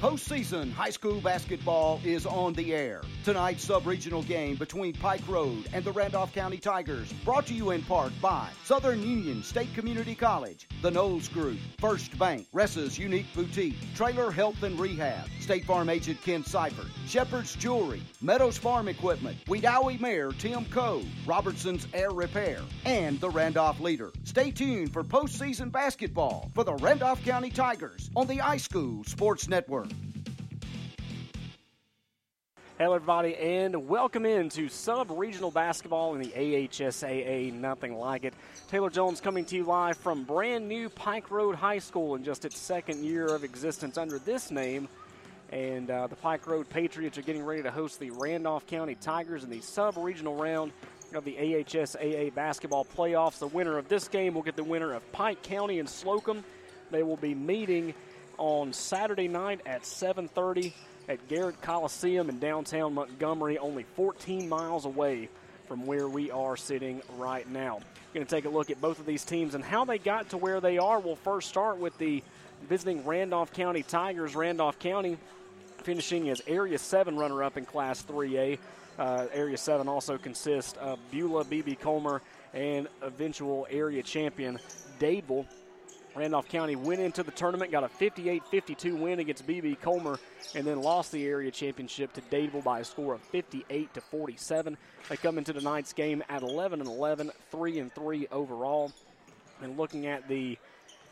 Postseason high school basketball is on the air. Tonight's sub-regional game between Pike Road and the Randolph County Tigers, brought to you in part by Southern Union State Community College, the Knowles Group, First Bank, Ressa's Unique Boutique, Traylor Health and Rehab, State Farm agent Ken Seifert, Shepherd's Jewelry, Meadows Farm Equipment, Wedowee Mayor Tim Coe, Robertson's Air Repair, and the Randolph Leader. Stay tuned for postseason basketball for the Randolph County Tigers on the iSchool Sports Network. Hello, everybody, and welcome into sub-regional basketball in the AHSAA. Nothing like it. Taylor Jones coming to you live from brand new Pike Road High School in just its second year of existence under this name. And uh, the Pike Road Patriots are getting ready to host the Randolph County Tigers in the sub-regional round of the AHSAA basketball playoffs. The winner of this game will get the winner of Pike County and Slocum. They will be meeting on Saturday night at 7:30 at Garrett Coliseum in downtown Montgomery, only 14 miles away from where we are sitting right now. Going to take a look at both of these teams and how they got to where they are. We'll first start with the visiting Randolph County Tigers. Randolph County finishing as Area 7 runner up in Class 3A. Uh, Area 7 also consists of Beulah, BB Comer, and eventual area champion Dadeville. Randolph County went into the tournament, got a 58 52 win against BB Comer, and then lost the area championship to Dadeville by a score of 58 to 47. They come into tonight's game at 11 and 11, 3 and 3 overall. And looking at the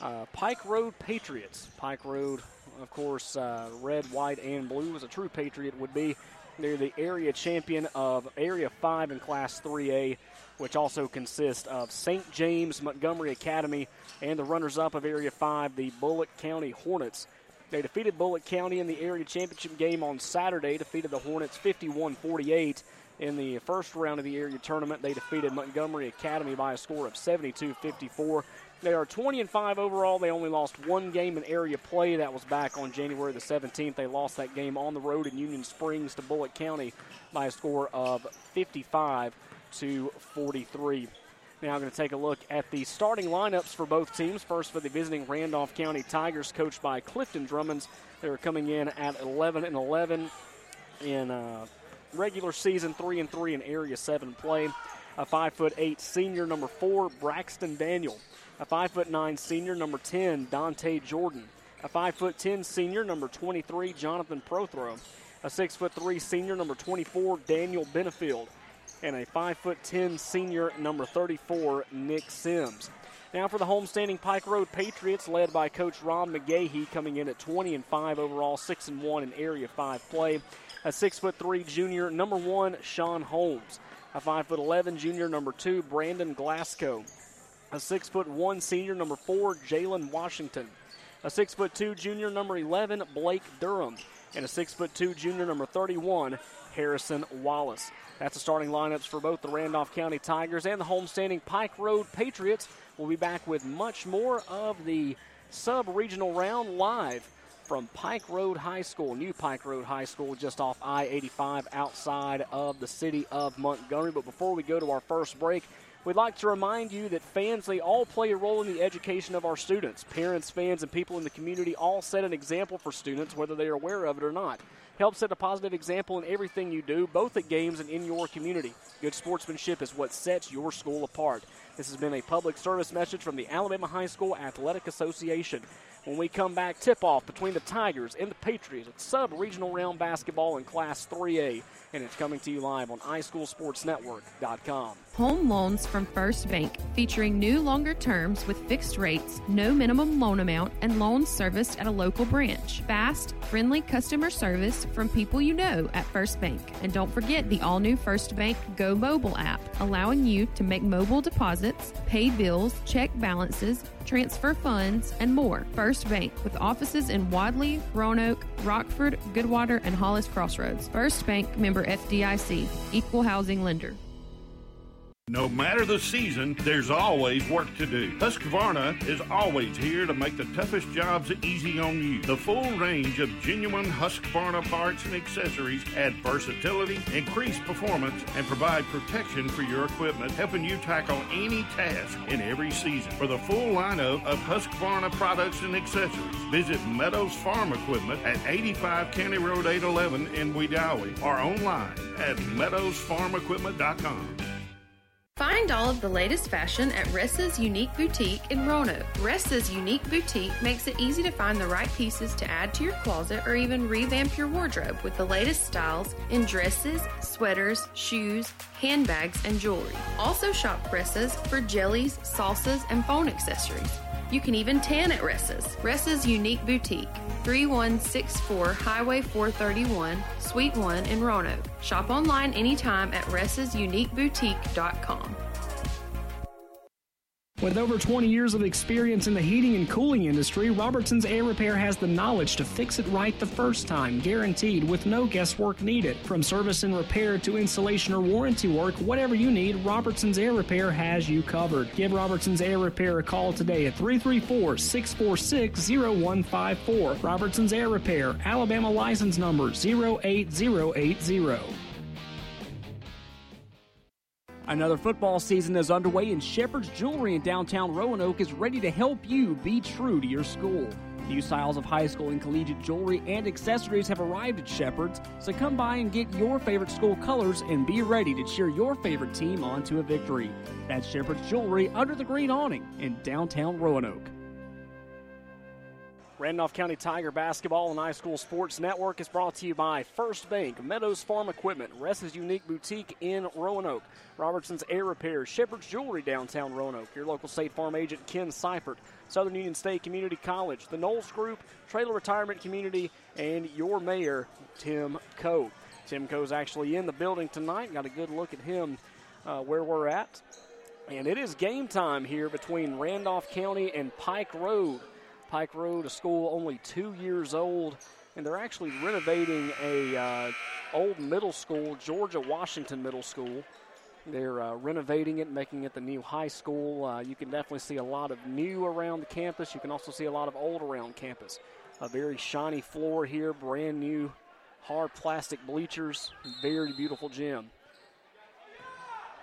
uh, Pike Road Patriots, Pike Road, of course, uh, red, white, and blue, as a true Patriot would be. They're the area champion of Area 5 in Class 3A, which also consists of St. James Montgomery Academy and the runners up of Area 5, the Bullock County Hornets. They defeated Bullock County in the area championship game on Saturday, defeated the Hornets 51 48. In the first round of the area tournament, they defeated Montgomery Academy by a score of 72 54. They are 20 and 5 overall. They only lost one game in area play. That was back on January the 17th. They lost that game on the road in Union Springs to Bullock County by a score of 55 to 43. Now I'm going to take a look at the starting lineups for both teams. First for the visiting Randolph County Tigers, coached by Clifton Drummonds. They're coming in at 11 and 11 in uh, regular season, three and three in Area Seven play. A five foot eight senior number four, Braxton Daniel. A five foot nine senior number 10, Dante Jordan. A five foot 10 senior number 23, Jonathan Prothro. A six foot three senior number 24, Daniel Benefield. And a five foot 10 senior number 34, Nick Sims. Now for the homestanding Pike Road Patriots, led by Coach Ron McGahee, coming in at 20 and 5 overall, 6 and 1 in Area 5 play. A six foot three junior number one, Sean Holmes. A five foot 11 junior number two, Brandon Glasgow a six foot one senior number four, Jalen Washington, a six foot two junior number 11, Blake Durham, and a six foot two junior number 31, Harrison Wallace. That's the starting lineups for both the Randolph County Tigers and the homestanding Pike Road Patriots. We'll be back with much more of the sub regional round live from Pike Road High School, new Pike Road High School, just off I 85 outside of the city of Montgomery. But before we go to our first break, We'd like to remind you that fans, they all play a role in the education of our students. Parents, fans, and people in the community all set an example for students, whether they are aware of it or not. Help set a positive example in everything you do, both at games and in your community. Good sportsmanship is what sets your school apart. This has been a public service message from the Alabama High School Athletic Association. When we come back, tip off between the Tigers and the Patriots. It's sub regional round basketball in Class 3A, and it's coming to you live on iSchoolSportsNetwork.com. Home loans from First Bank, featuring new longer terms with fixed rates, no minimum loan amount, and loans serviced at a local branch. Fast, friendly customer service from people you know at First Bank. And don't forget the all new First Bank Go mobile app, allowing you to make mobile deposits, pay bills, check balances, transfer funds, and more. First Bank, with offices in Wadley, Roanoke, Rockford, Goodwater, and Hollis Crossroads. First Bank member FDIC, equal housing lender. No matter the season, there's always work to do. Husqvarna is always here to make the toughest jobs easy on you. The full range of genuine Husqvarna parts and accessories add versatility, increase performance, and provide protection for your equipment, helping you tackle any task in every season. For the full lineup of Husqvarna products and accessories, visit Meadows Farm Equipment at 85 County Road 811 in Wedowee or online at meadowsfarmequipment.com. Find all of the latest fashion at Ressa's Unique Boutique in Roanoke. Ressa's Unique Boutique makes it easy to find the right pieces to add to your closet or even revamp your wardrobe with the latest styles in dresses, sweaters, shoes, handbags, and jewelry. Also shop Ressa's for jellies, salsas, and phone accessories. You can even tan at Ressa's. Ressa's Unique Boutique, 3164 Highway 431, Suite 1 in Roanoke. Shop online anytime at ressasuniqueboutique.com. With over 20 years of experience in the heating and cooling industry, Robertson's Air Repair has the knowledge to fix it right the first time, guaranteed with no guesswork needed. From service and repair to installation or warranty work, whatever you need, Robertson's Air Repair has you covered. Give Robertson's Air Repair a call today at 334 646 0154. Robertson's Air Repair, Alabama license number 08080. Another football season is underway, and Shepherd's Jewelry in downtown Roanoke is ready to help you be true to your school. New styles of high school and collegiate jewelry and accessories have arrived at Shepherd's, so come by and get your favorite school colors and be ready to cheer your favorite team on to a victory. That's Shepherd's Jewelry under the green awning in downtown Roanoke. Randolph County Tiger Basketball and High School Sports Network is brought to you by First Bank, Meadows Farm Equipment, Ressa's Unique Boutique in Roanoke, Robertson's Air Repair, Shepherd's Jewelry downtown Roanoke, your local State Farm agent Ken Seifert, Southern Union State Community College, the Knowles Group, Traylor Retirement Community, and your mayor, Tim Coe. Tim Coe's actually in the building tonight. Got a good look at him uh, where we're at. And it is game time here between Randolph County and Pike Road. Pike Road, a school only two years old, and they're actually renovating a uh, old middle school, Georgia Washington Middle School. They're uh, renovating it, making it the new high school. Uh, you can definitely see a lot of new around the campus. You can also see a lot of old around campus. A very shiny floor here, brand new hard plastic bleachers, very beautiful gym.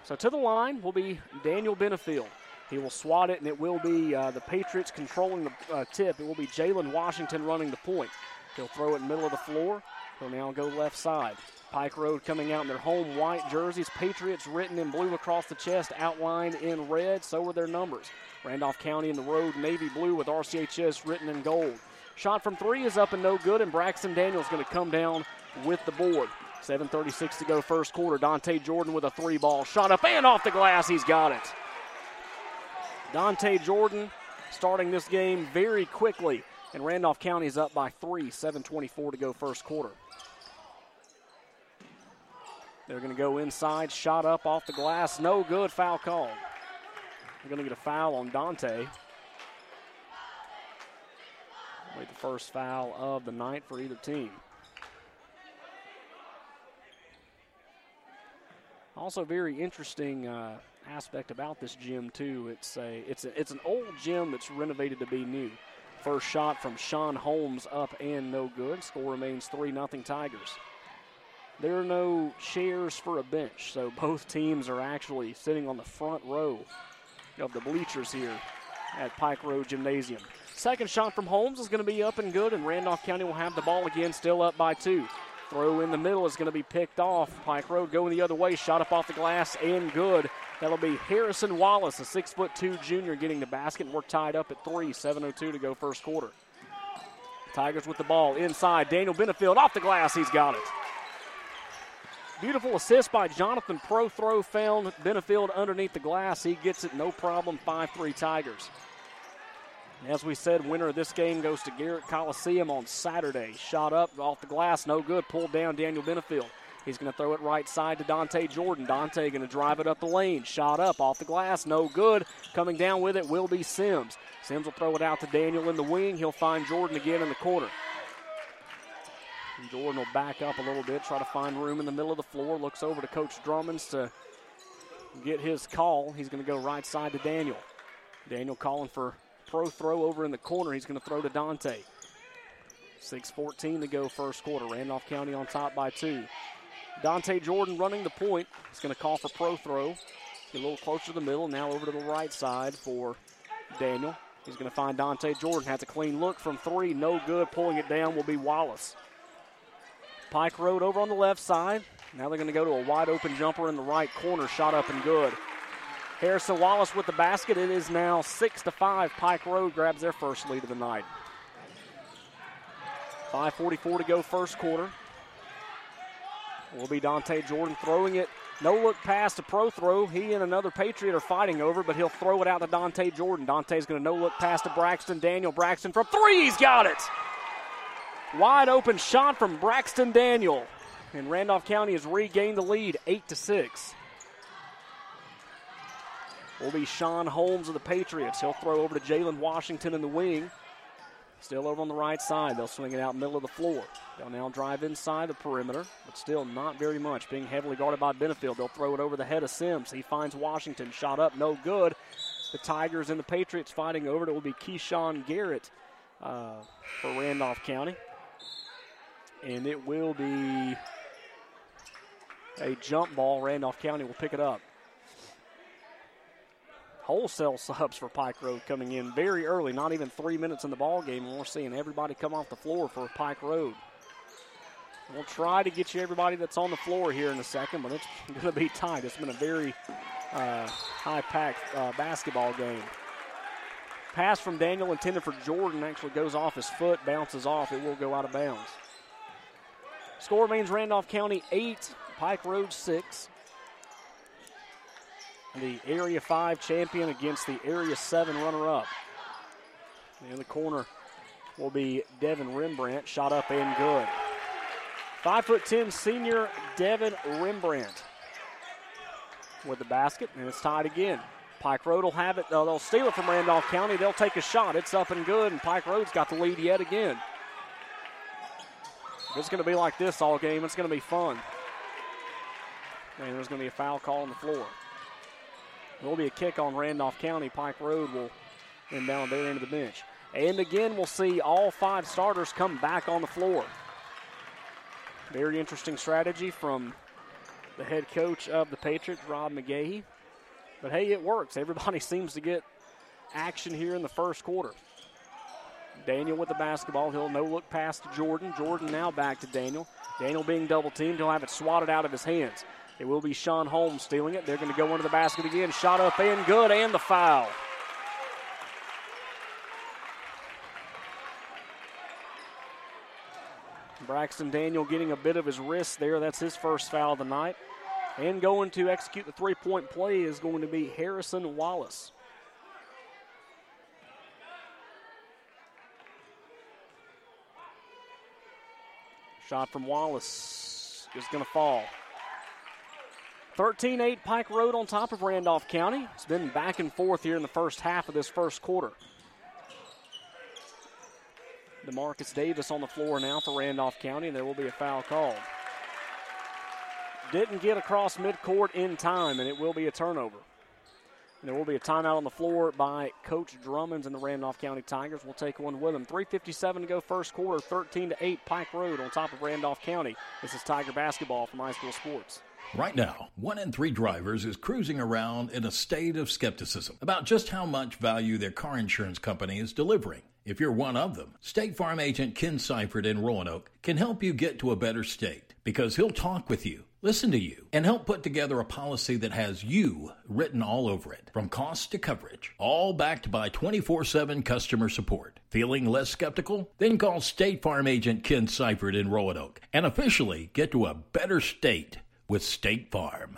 So to the line will be Daniel Benefield. He will swat it, and it will be uh, the Patriots controlling the uh, tip. It will be Jalen Washington running the point. He'll throw it in the middle of the floor. He'll now go left side. Pike Road coming out in their home white jerseys. Patriots written in blue across the chest, outlined in red. So are their numbers. Randolph County in the road, navy blue with RCHS written in gold. Shot from three is up and no good, and Braxton Daniels going to come down with the board. 7.36 to go, first quarter. Dante Jordan with a three ball. Shot up and off the glass. He's got it. Dante Jordan starting this game very quickly, and Randolph County is up by three, 7.24 to go first quarter. They're going to go inside, shot up off the glass, no good, foul call. They're going to get a foul on Dante. Made the first foul of the night for either team. Also, very interesting uh, aspect about this gym too. It's a it's a, it's an old gym that's renovated to be new. First shot from Sean Holmes up and no good. Score remains three 0 Tigers. There are no chairs for a bench, so both teams are actually sitting on the front row of the bleachers here at Pike Road Gymnasium. Second shot from Holmes is going to be up and good, and Randolph County will have the ball again, still up by two. Throw in the middle is going to be picked off. Pike Road going the other way, shot up off the glass and good. That'll be Harrison Wallace, a six foot two junior, getting the basket. And we're tied up at three, 7:02 to go first quarter. Tigers with the ball inside. Daniel Benefield off the glass. He's got it. Beautiful assist by Jonathan Prothro found Benefield underneath the glass. He gets it no problem. 5 3 Tigers. As we said, winner of this game goes to Garrett Coliseum on Saturday. Shot up off the glass, no good. Pulled down Daniel Benefield. He's going to throw it right side to Dante Jordan. Dante going to drive it up the lane. Shot up off the glass, no good. Coming down with it will be Sims. Sims will throw it out to Daniel in the wing. He'll find Jordan again in the corner. Jordan will back up a little bit, try to find room in the middle of the floor. Looks over to Coach Drummonds to get his call. He's going to go right side to Daniel. Daniel calling for Prothro over in the corner. He's going to throw to Dante. 6.14 to go first quarter. Randolph County on top by two. Dante Jordan running the point. He's going to call for Prothro. Get a little closer to the middle. Now over to the right side for Daniel. He's going to find Dante Jordan. Has a clean look from three. No good. Pulling it down will be Wallace. Pike Road over on the left side. Now they're going to go to a wide open jumper in the right corner. Shot up and good. Harrison Wallace with the basket. It is now 6 to 5. Pike Road grabs their first lead of the night. 5.44 to go, first quarter. Will be Dante Jordan throwing it. No look pass to Prothro. He and another Patriot are fighting over, but he'll throw it out to Dante Jordan. Dante's going to no look pass to Braxton Daniel. Braxton from three, he's got it. Wide open shot from Braxton Daniel. And Randolph County has regained the lead, 8 to 6. Will be Sean Holmes of the Patriots. He'll throw over to Jalen Washington in the wing. Still over on the right side. They'll swing it out middle of the floor. They'll now drive inside the perimeter, but still not very much. Being heavily guarded by Benefield. They'll throw it over the head of Sims. He finds Washington. Shot up, no good. The Tigers and the Patriots fighting over it. It will be Keyshawn Garrett uh, for Randolph County. And it will be a jump ball. Randolph County will pick it up wholesale subs for Pike Road coming in very early, not even three minutes in the ball game, and we're seeing everybody come off the floor for Pike Road. We'll try to get you everybody that's on the floor here in a second, but it's going to be tight. It's been a very uh, high-packed uh, basketball game. Pass from Daniel intended for Jordan actually goes off his foot, bounces off. It will go out of bounds. Score means Randolph County 8, Pike Road 6 the Area 5 champion against the Area 7 runner up. In the corner will be Devin Rembrandt, shot up and good. 5'10 senior Devin Rembrandt with the basket, and it's tied again. Pike Road will have it. Uh, they'll steal it from Randolph County. They'll take a shot. It's up and good, and Pike Road's got the lead yet again. It's going to be like this all game, it's going to be fun. And there's going to be a foul call on the floor. Will be a kick on Randolph County. Pike Road will inbound their end the bench. And again, we'll see all five starters come back on the floor. Very interesting strategy from the head coach of the Patriots, Rob McGahee. But hey, it works. Everybody seems to get action here in the first quarter. Daniel with the basketball. He'll no look pass to Jordan. Jordan now back to Daniel. Daniel being double teamed. He'll have it swatted out of his hands. It will be Sean Holmes stealing it. They're going to go into the basket again. Shot up and good, and the foul. Braxton Daniel getting a bit of his wrist there. That's his first foul of the night. And going to execute the three point play is going to be Harrison Wallace. Shot from Wallace is going to fall. 13 8 Pike Road on top of Randolph County. It's been back and forth here in the first half of this first quarter. Demarcus Davis on the floor now for Randolph County, and there will be a foul called. Didn't get across midcourt in time, and it will be a turnover. And there will be a timeout on the floor by Coach Drummonds and the Randolph County Tigers. We'll take one with them. 3.57 to go first quarter, 13 to 8 Pike Road on top of Randolph County. This is Tiger basketball from High School Sports. Right now, one in three drivers is cruising around in a state of skepticism about just how much value their car insurance company is delivering. If you're one of them, State Farm agent Ken Seifert in Roanoke can help you get to a better state because he'll talk with you, listen to you, and help put together a policy that has you written all over it, from cost to coverage, all backed by 24 7 customer support. Feeling less skeptical? Then call State Farm agent Ken Seifert in Roanoke and officially get to a better state with State Farm.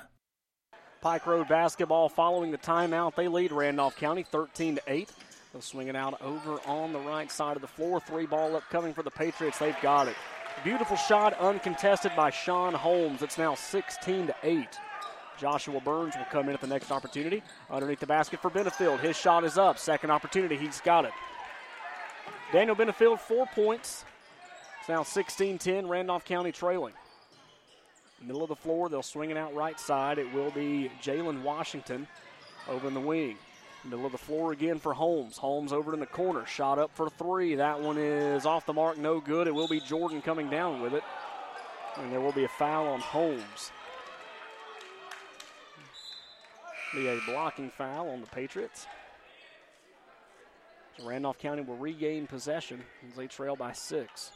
Pike Road basketball following the timeout. They lead Randolph County 13 to 8. They'll swing it out over on the right side of the floor. Three ball up coming for the Patriots. They've got it. Beautiful shot, uncontested by Sean Holmes. It's now 16 to 8. Joshua Burns will come in at the next opportunity. Underneath the basket for Benefield. His shot is up. Second opportunity. He's got it. Daniel Benefield, four points. It's now 16 10. Randolph County trailing. Middle of the floor, they'll swing it out right side. It will be Jalen Washington over in the wing. Middle of the floor again for Holmes. Holmes over in the corner. Shot up for three. That one is off the mark, no good. It will be Jordan coming down with it. And there will be a foul on Holmes. Be a blocking foul on the Patriots. Randolph County will regain possession as they trail by six.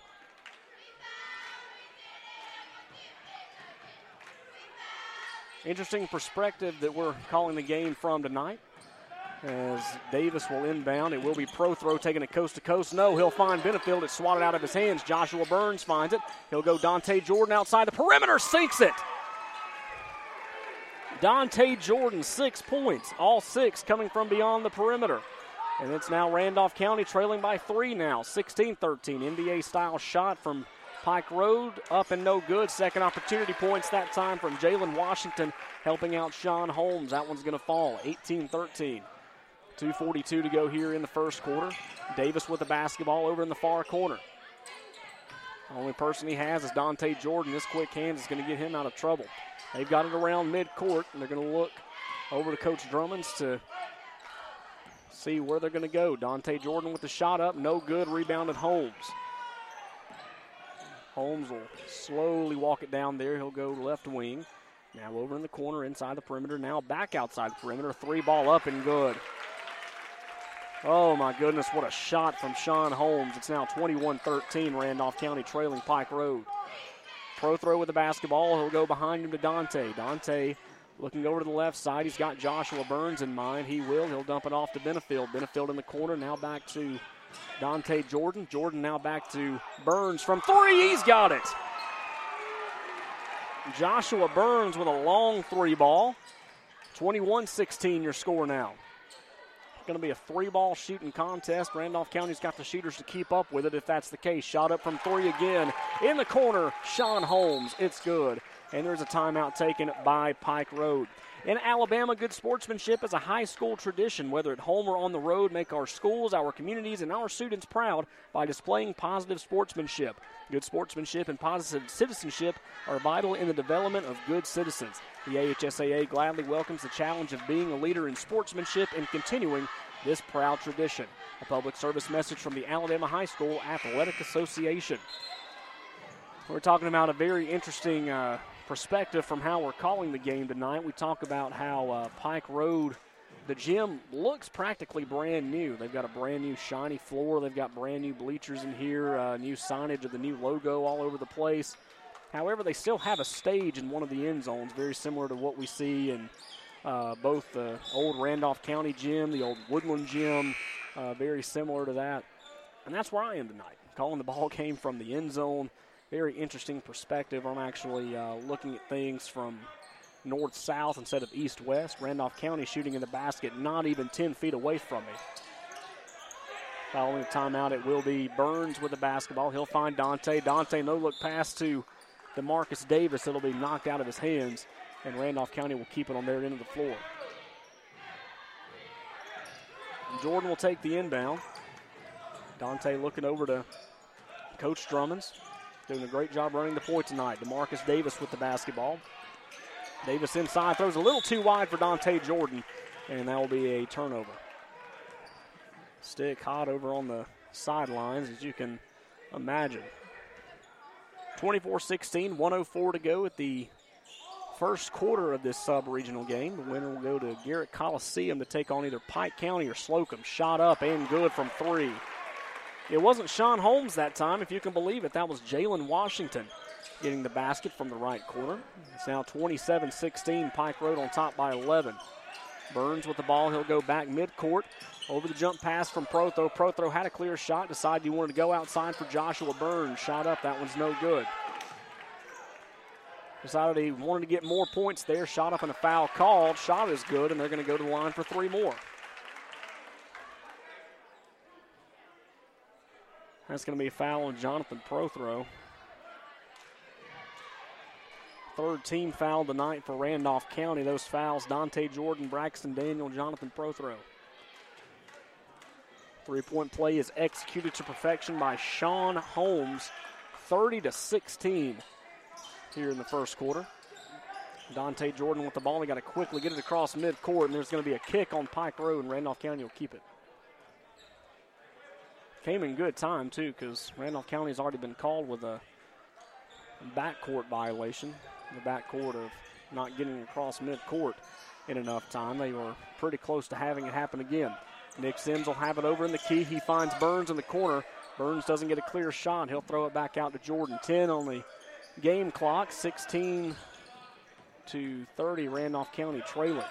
Interesting perspective that we're calling the game from tonight. As Davis will inbound, it will be Prothro taking it coast to coast. No, he'll find Benefield. It's swatted out of his hands. Joshua Burns finds it. He'll go Dante Jordan outside the perimeter, sinks it. Dante Jordan, six points, all six coming from beyond the perimeter. And it's now Randolph County trailing by three now, 16 13. NBA style shot from Pike Road, up and no good. Second opportunity points that time from Jalen Washington, helping out Sean Holmes. That one's going to fall, 18 13. 2.42 to go here in the first quarter. Davis with the basketball over in the far corner. Only person he has is Dante Jordan. This quick hands is going to get him out of trouble. They've got it around midcourt, and they're going to look over to Coach Drummonds to see where they're going to go. Dante Jordan with the shot up, no good. Rebounded Holmes. Holmes will slowly walk it down there. He'll go left wing. Now over in the corner inside the perimeter. Now back outside the perimeter. Three ball up and good. Oh my goodness, what a shot from Sean Holmes. It's now 21 13, Randolph County trailing Pike Road. Prothro with the basketball. He'll go behind him to Dante. Dante looking over to the left side. He's got Joshua Burns in mind. He will. He'll dump it off to Benefield. Benefield in the corner. Now back to Dante Jordan. Jordan now back to Burns from three. He's got it. Joshua Burns with a long three ball. 21 16 your score now going to be a three ball shooting contest. Randolph County's got the shooters to keep up with it if that's the case. Shot up from three again. In the corner, Sean Holmes. It's good. And there's a timeout taken by Pike Road. In Alabama, good sportsmanship is a high school tradition. Whether at home or on the road, make our schools, our communities, and our students proud by displaying positive sportsmanship. Good sportsmanship and positive citizenship are vital in the development of good citizens. The AHSAA gladly welcomes the challenge of being a leader in sportsmanship and continuing this proud tradition. A public service message from the Alabama High School Athletic Association. We're talking about a very interesting uh, perspective from how we're calling the game tonight. We talk about how uh, Pike Road, the gym looks practically brand new. They've got a brand new shiny floor. They've got brand new bleachers in here, uh, new signage of the new logo all over the place. However, they still have a stage in one of the end zones, very similar to what we see in uh, both the old Randolph County gym, the old Woodland gym, uh, very similar to that. And that's where I am tonight, calling the ball game from the end zone very interesting perspective. I'm actually uh, looking at things from north south instead of east west. Randolph County shooting in the basket, not even 10 feet away from me. Following the timeout, it will be Burns with the basketball. He'll find Dante. Dante, no look pass to Demarcus Davis. It'll be knocked out of his hands, and Randolph County will keep it on their end of the floor. Jordan will take the inbound. Dante looking over to Coach Drummonds. Doing a great job running the point tonight. Demarcus Davis with the basketball. Davis inside throws a little too wide for Dante Jordan, and that will be a turnover. Stick hot over on the sidelines, as you can imagine. 24 16, 104 to go at the first quarter of this sub regional game. The winner will go to Garrett Coliseum to take on either Pike County or Slocum. Shot up and good from three. It wasn't Sean Holmes that time, if you can believe it. That was Jalen Washington getting the basket from the right corner. It's now 27 16. Pike Road on top by 11. Burns with the ball. He'll go back midcourt. Over the jump pass from Prothro. Prothro had a clear shot. Decided he wanted to go outside for Joshua Burns. Shot up. That one's no good. Decided he wanted to get more points there. Shot up and a foul called. Shot is good, and they're going to go to the line for three more. That's going to be a foul on Jonathan Prothro. Third team foul tonight for Randolph County. Those fouls Dante Jordan, Braxton Daniel, Jonathan Prothro. Three point play is executed to perfection by Sean Holmes, 30 to 16 here in the first quarter. Dante Jordan with the ball. They got to quickly get it across midcourt, and there's going to be a kick on Pike Road, and Randolph County will keep it. Came in good time, too, because Randolph County has already been called with a backcourt violation. The backcourt of not getting across midcourt in enough time. They were pretty close to having it happen again. Nick Sims will have it over in the key. He finds Burns in the corner. Burns doesn't get a clear shot. He'll throw it back out to Jordan. 10 on the game clock. 16 to 30. Randolph County trailing.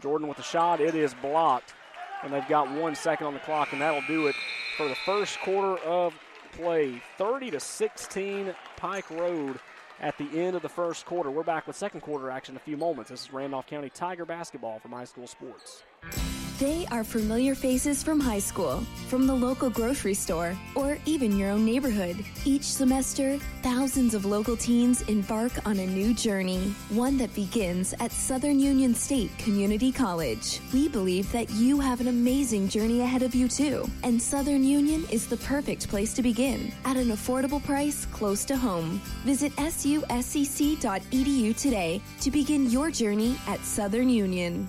Jordan with the shot. It is blocked. And they've got one second on the clock, and that'll do it for the first quarter of play. 30 to 16, Pike Road at the end of the first quarter. We're back with second quarter action in a few moments. This is Randolph County Tiger basketball from high school sports. They are familiar faces from high school, from the local grocery store, or even your own neighborhood. Each semester, thousands of local teens embark on a new journey, one that begins at Southern Union State Community College. We believe that you have an amazing journey ahead of you, too, and Southern Union is the perfect place to begin at an affordable price close to home. Visit suscc.edu today to begin your journey at Southern Union.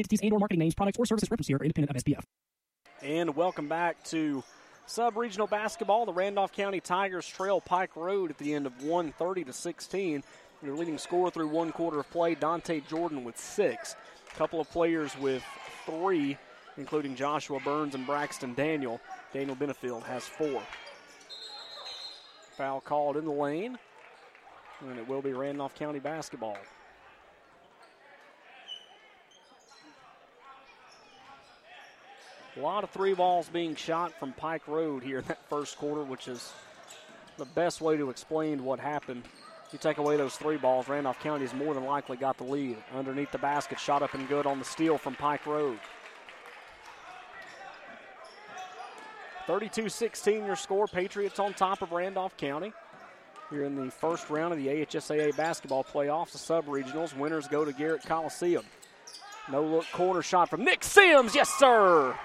entities and or marketing names, products, or services referenced here are independent of SPF. And welcome back to sub-regional basketball. The Randolph County Tigers trail Pike Road at the end of 130 to 16. Their leading scorer through one quarter of play, Dante Jordan with six. A couple of players with three, including Joshua Burns and Braxton Daniel. Daniel Benefield has four. Foul called in the lane, and it will be Randolph County basketball. A lot of three balls being shot from Pike Road here in that first quarter, which is the best way to explain what happened. You take away those three balls, Randolph County has more than likely got the lead. Underneath the basket, shot up and good on the steal from Pike Road. 32 16 your score. Patriots on top of Randolph County. Here in the first round of the AHSAA basketball playoffs, the sub regionals. Winners go to Garrett Coliseum. No look corner shot from Nick Sims. Yes, sir.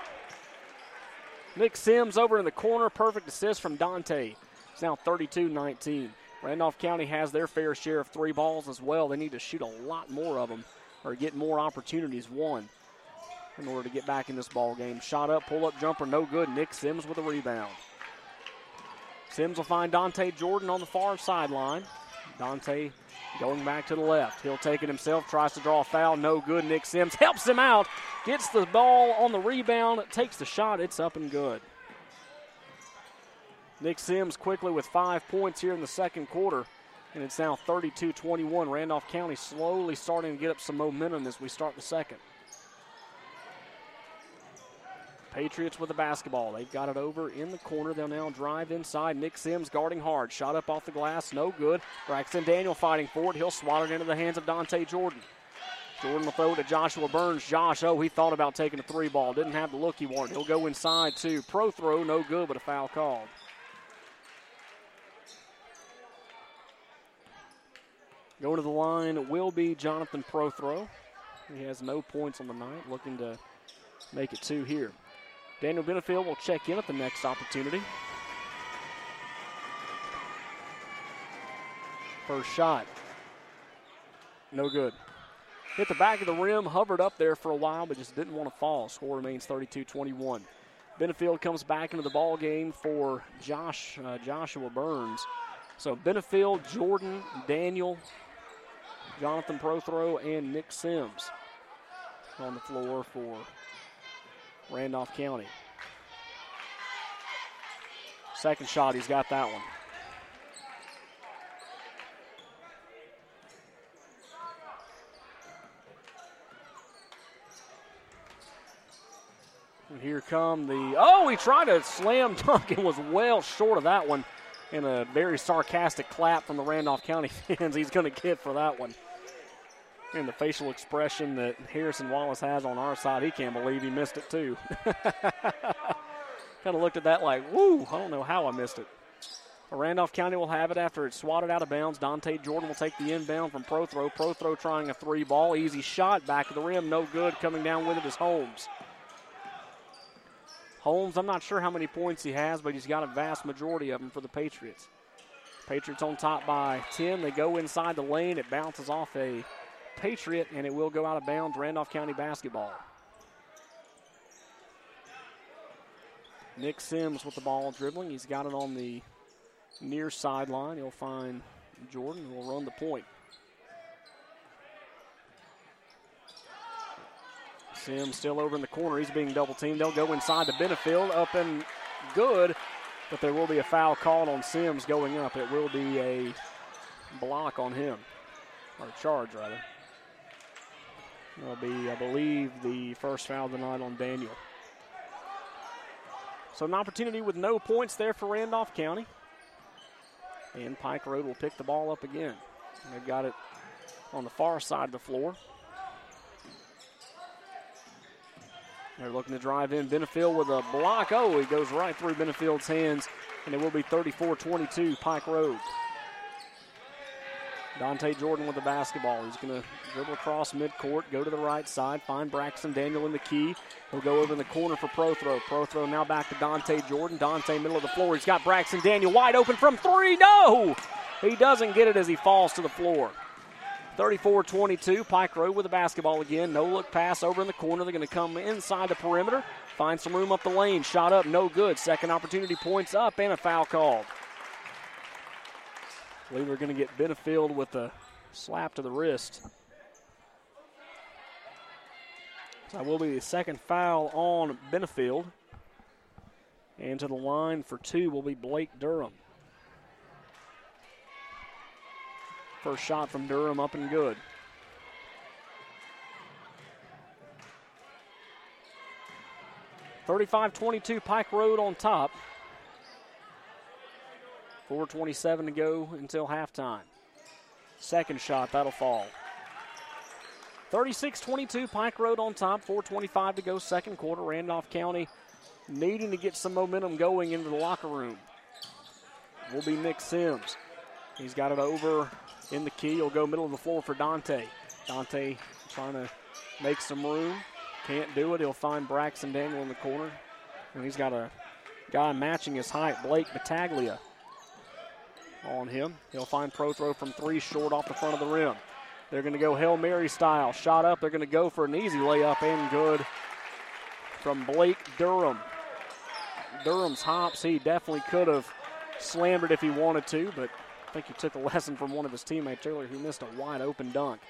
Nick Sims over in the corner. Perfect assist from Dante. It's now 32 19. Randolph County has their fair share of three balls as well. They need to shoot a lot more of them or get more opportunities. One in order to get back in this ball game. Shot up, pull up jumper, no good. Nick Sims with a rebound. Sims will find Dante Jordan on the far sideline. Dante going back to the left. He'll take it himself, tries to draw a foul, no good. Nick Sims helps him out, gets the ball on the rebound, takes the shot, it's up and good. Nick Sims quickly with five points here in the second quarter, and it's now 32 21. Randolph County slowly starting to get up some momentum as we start the second. Patriots with the basketball. They've got it over in the corner. They'll now drive inside. Nick Sims guarding hard. Shot up off the glass. No good. Braxton Daniel fighting for it. He'll swat it into the hands of Dante Jordan. Jordan will throw to Joshua Burns. Josh, oh, he thought about taking a three ball. Didn't have the look he wanted. He'll go inside too. Prothro, no good, but a foul called. Going to the line will be Jonathan Prothro. He has no points on the night, looking to make it two here. Daniel Benefield will check in at the next opportunity. First shot. No good. Hit the back of the rim, hovered up there for a while, but just didn't want to fall. Score remains 32 21. Benefield comes back into the ball game for Josh uh, Joshua Burns. So Benefield, Jordan, Daniel, Jonathan Prothro, and Nick Sims on the floor for Randolph County. Second shot, he's got that one. And here come the. Oh, he tried to slam dunk and was well short of that one. and a very sarcastic clap from the Randolph County fans he's going to get for that one. And the facial expression that Harrison Wallace has on our side, he can't believe he missed it too. kind of looked at that like, woo, I don't know how I missed it. Randolph County will have it after it's swatted out of bounds. Dante Jordan will take the inbound from Prothro. Pro Throw trying a three ball. Easy shot back of the rim. No good. Coming down with it is Holmes. Holmes, I'm not sure how many points he has, but he's got a vast majority of them for the Patriots. Patriots on top by 10. They go inside the lane. It bounces off a Patriot, and it will go out of bounds. Randolph County basketball. Nick Sims with the ball dribbling. He's got it on the near sideline. He'll find Jordan who will run the point. Sims still over in the corner. He's being double teamed. They'll go inside to Benefield. Up and good, but there will be a foul called on Sims going up. It will be a block on him, or a charge rather. It'll be, I believe, the first foul of the night on Daniel. So an opportunity with no points there for Randolph County. And Pike Road will pick the ball up again. They've got it on the far side of the floor. They're looking to drive in. Benefield with a block. Oh, he goes right through Benefield's hands, and it will be 34 22 Pike Road. Dante Jordan with the basketball. He's going to dribble across midcourt, go to the right side, find Braxton Daniel in the key. He'll go over in the corner for Prothro. Pro throw now back to Dante Jordan. Dante middle of the floor. He's got Braxton Daniel wide open from three. No! He doesn't get it as he falls to the floor. 34 22. Pike Road with the basketball again. No look pass over in the corner. They're going to come inside the perimeter, find some room up the lane. Shot up, no good. Second opportunity points up, and a foul called. Believe we're going to get Benefield with a slap to the wrist. So that will be the second foul on Benefield. And to the line for two will be Blake Durham. First shot from Durham up and good. Thirty-five twenty-two Pike Road on top. 4.27 to go until halftime. Second shot, that'll fall. 36 22, Pike Road on top, 4.25 to go, second quarter. Randolph County needing to get some momentum going into the locker room. Will be Nick Sims. He's got it over in the key. He'll go middle of the floor for Dante. Dante trying to make some room. Can't do it. He'll find Braxton Daniel in the corner. And he's got a guy matching his height, Blake Battaglia on him. He'll find Prothro from three short off the front of the rim. They're going to go Hail Mary style. Shot up. They're going to go for an easy layup and good from Blake Durham. Durham's hops, he definitely could have slammed it if he wanted to, but I think he took a lesson from one of his teammates earlier who missed a wide open dunk.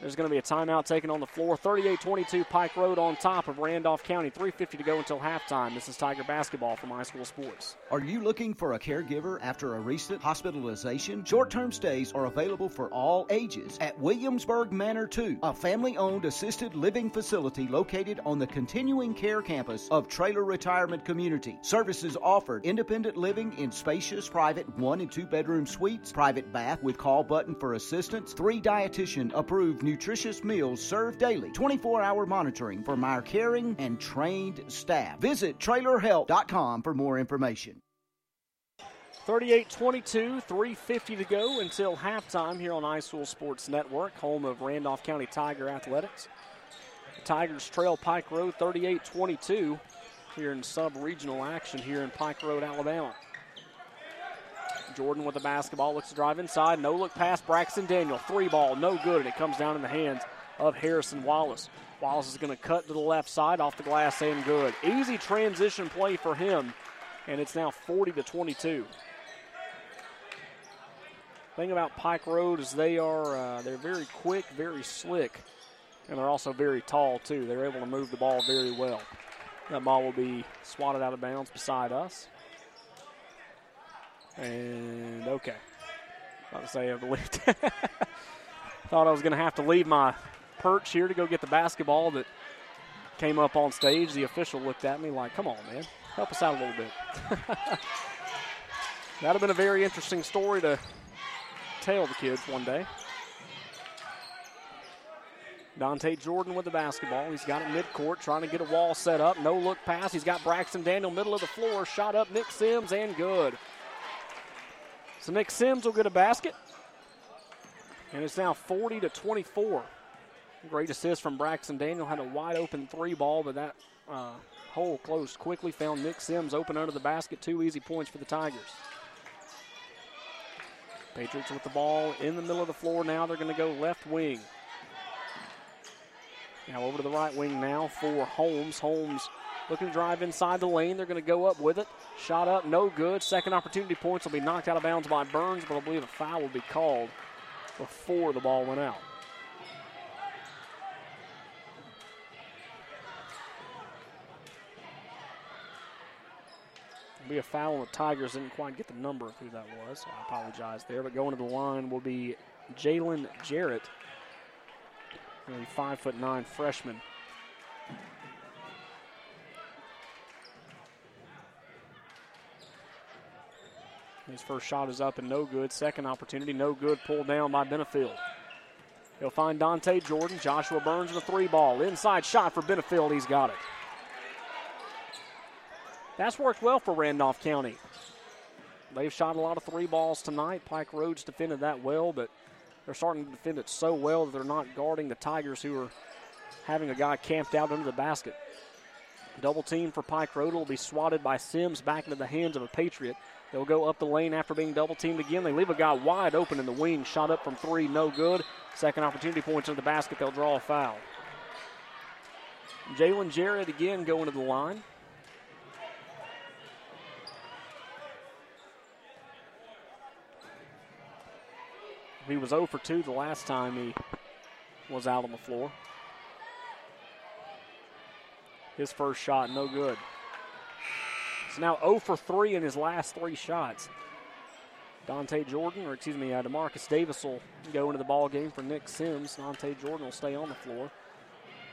There's going to be a timeout taken on the floor. 38 22 Pike Road on top of Randolph County. 3.50 to go until halftime. This is Tiger basketball from High School Sports. Are you looking for a caregiver after a recent hospitalization? Short term stays are available for all ages at Williamsburg Manor 2, a family owned assisted living facility located on the continuing care campus of Traylor Retirement Community. Services offered independent living in spacious private one and two bedroom suites, private bath with call button for assistance, three dietitian approved nutritious meals served daily, 24 hour monitoring from our caring and trained staff. Visit trailerhelp.com for more information. 38 22, 350 to go until halftime here on iSchool Sports Network, home of Randolph County Tiger Athletics. The Tigers trail Pike Road 38 22 here in sub regional action here in Pike Road, Alabama. Jordan with the basketball looks to drive inside. No look pass. Braxton Daniel. Three ball. No good. And it comes down in the hands of Harrison Wallace. Wallace is going to cut to the left side off the glass and good. Easy transition play for him. And it's now 40 to 22. Thing about Pike Road is they are uh, they're very quick, very slick, and they're also very tall too. They're able to move the ball very well. That ball will be swatted out of bounds beside us. And okay. About to say I believe. Thought I was going to have to leave my perch here to go get the basketball that came up on stage. The official looked at me like, come on, man. Help us out a little bit. That'd have been a very interesting story to tell the kids one day. Dante Jordan with the basketball. He's got it midcourt, trying to get a wall set up. No look pass. He's got Braxton Daniel middle of the floor. Shot up Nick Sims and good. So Nick Sims will get a basket. And it's now 40 to 24. Great assist from Braxton Daniel. Had a wide open three ball, but that uh, hole closed quickly. Found Nick Sims open under the basket. Two easy points for the Tigers. Patriots with the ball in the middle of the floor now. They're going to go left wing. Now over to the right wing now for Holmes. Holmes looking to drive inside the lane. They're going to go up with it. Shot up, no good. Second opportunity points will be knocked out of bounds by Burns, but I believe a foul will be called before the ball went out. be a foul on the Tigers. Didn't quite get the number of who that was, so I apologize there. But going to the line will be Jalen Jarrett, a five foot nine freshman. His first shot is up and no good. Second opportunity, no good. Pulled down by Benefield. He'll find Dante Jordan. Joshua Burns with a three ball. Inside shot for Benefield. He's got it. That's worked well for Randolph County. They've shot a lot of three balls tonight. Pike Road's defended that well, but they're starting to defend it so well that they're not guarding the Tigers who are having a guy camped out under the basket. Double team for Pike Road will be swatted by Sims back into the hands of a Patriot. They'll go up the lane after being double teamed again. They leave a guy wide open in the wing. Shot up from three, no good. Second opportunity points into the basket. They'll draw a foul. Jalen Jarrett again going to the line. He was 0 for 2 the last time he was out on the floor. His first shot, no good. He's now 0 for 3 in his last three shots. Dante Jordan, or excuse me, uh, Demarcus Davis will go into the ball game for Nick Sims. Dante Jordan will stay on the floor.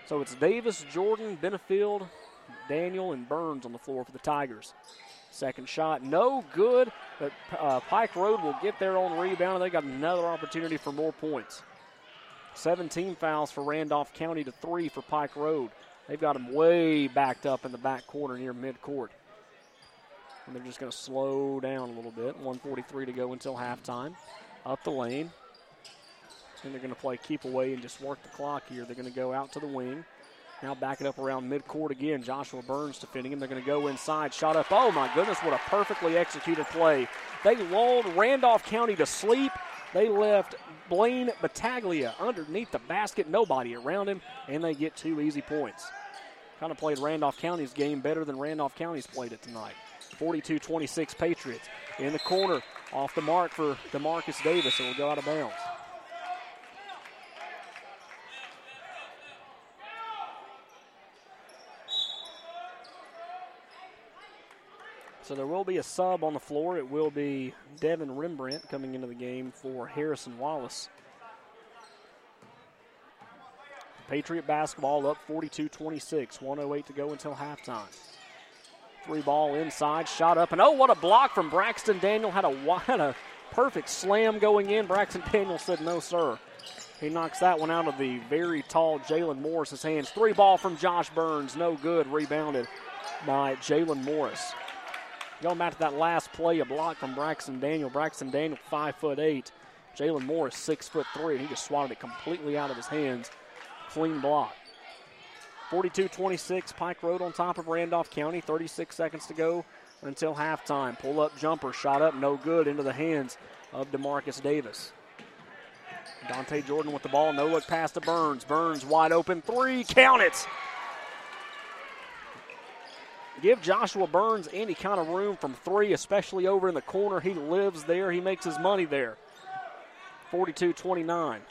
So it's Davis, Jordan, Benefield, Daniel, and Burns on the floor for the Tigers. Second shot, no good, but uh, Pike Road will get their own rebound, and they got another opportunity for more points. 17 fouls for Randolph County to three for Pike Road. They've got them way backed up in the back corner near midcourt. And they're just going to slow down a little bit. 143 to go until halftime. Up the lane. And they're going to play keep away and just work the clock here. They're going to go out to the wing. Now back it up around midcourt again. Joshua Burns defending him. They're going to go inside. Shot up. Oh my goodness, what a perfectly executed play. They lulled Randolph County to sleep. They left Blaine Battaglia underneath the basket, nobody around him, and they get two easy points. Kind of played Randolph County's game better than Randolph County's played it tonight. 42 26 Patriots. In the corner, off the mark for Demarcus Davis. It will go out of bounds. So there will be a sub on the floor. It will be Devin Rembrandt coming into the game for Harrison Wallace. Patriot basketball up 42 26, 108 to go until halftime. Three ball inside, shot up, and oh, what a block from Braxton Daniel. Had a, had a perfect slam going in. Braxton Daniel said, no, sir. He knocks that one out of the very tall Jalen Morris's hands. Three ball from Josh Burns, no good. Rebounded by Jalen Morris. Going back to that last play, a block from Braxton Daniel. Braxton Daniel, five foot eight. Jalen Morris, six foot three, he just swatted it completely out of his hands. Clean block. 42-26, Pike Road on top of Randolph County. 36 seconds to go until halftime. Pull up jumper, shot up, no good, into the hands of Demarcus Davis. Dante Jordan with the ball, no look pass to Burns. Burns wide open, three, count it give Joshua Burns any kind of room from three, especially over in the corner. He lives there, he makes his money there. 42 29.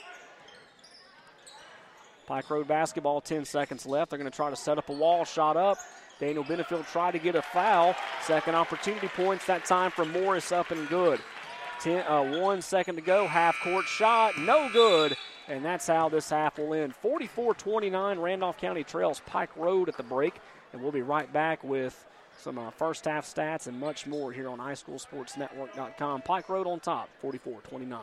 Pike Road basketball, 10 seconds left. They're going to try to set up a wall shot up. Daniel Benefield tried to get a foul. Second opportunity points that time from Morris up and good. Ten, uh, one second to go. Half court shot, no good. And that's how this half will end. 44 29, Randolph County trails Pike Road at the break. And we'll be right back with some uh, first half stats, and much more here on highschoolsportsnetwork.com. Pike Road on top, 44 29.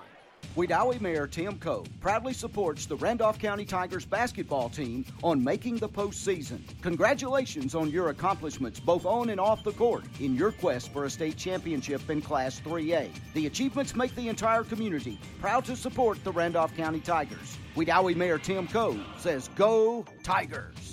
Wedowee Mayor Tim Coe proudly supports the Randolph County Tigers basketball team on making the postseason. Congratulations on your accomplishments both on and off the court in your quest for a state championship in Class 3A. The achievements make the entire community proud to support the Randolph County Tigers. Wedowee Mayor Tim Coe says, Go Tigers!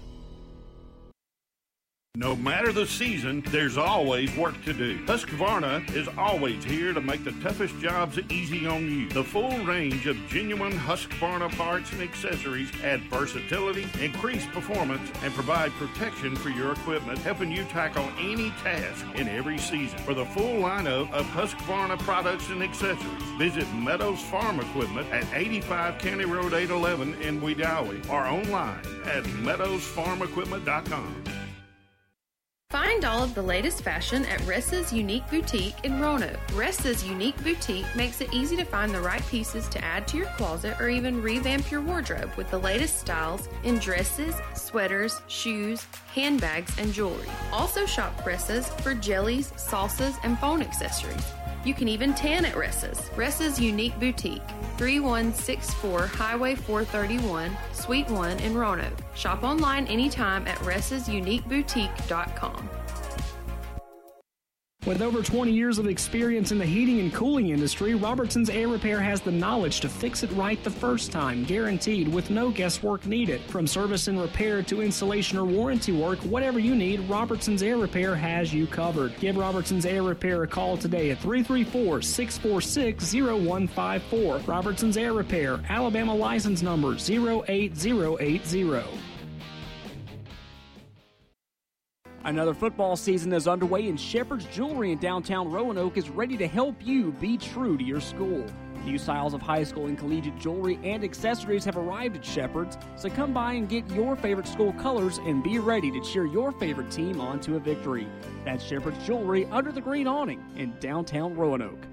No matter the season, there's always work to do. Husqvarna is always here to make the toughest jobs easy on you. The full range of genuine Husqvarna parts and accessories add versatility, increase performance, and provide protection for your equipment, helping you tackle any task in every season. For the full lineup of Husqvarna products and accessories, visit Meadows Farm Equipment at 85 County Road 811 in Wedowee or online at meadowsfarmequipment.com. Find all of the latest fashion at Ressa's Unique Boutique in Roanoke. Ressa's Unique Boutique makes it easy to find the right pieces to add to your closet or even revamp your wardrobe with the latest styles in dresses, sweaters, shoes, handbags, and jewelry. Also shop Ressa's for jellies, salsas, and phone accessories. You can even tan at Ressa's. Ressa's Unique Boutique, 3164 Highway 431, Suite 1 in Roanoke. Shop online anytime at ressasuniqueboutique.com. With over 20 years of experience in the heating and cooling industry, Robertson's Air Repair has the knowledge to fix it right the first time, guaranteed with no guesswork needed. From service and repair to installation or warranty work, whatever you need, Robertson's Air Repair has you covered. Give Robertson's Air Repair a call today at 334 646 0154. Robertson's Air Repair, Alabama license number 08080. Another football season is underway, and Shepherd's Jewelry in downtown Roanoke is ready to help you be true to your school. New styles of high school and collegiate jewelry and accessories have arrived at Shepherd's, so come by and get your favorite school colors and be ready to cheer your favorite team on to a victory. That's Shepherd's Jewelry under the green awning in downtown Roanoke.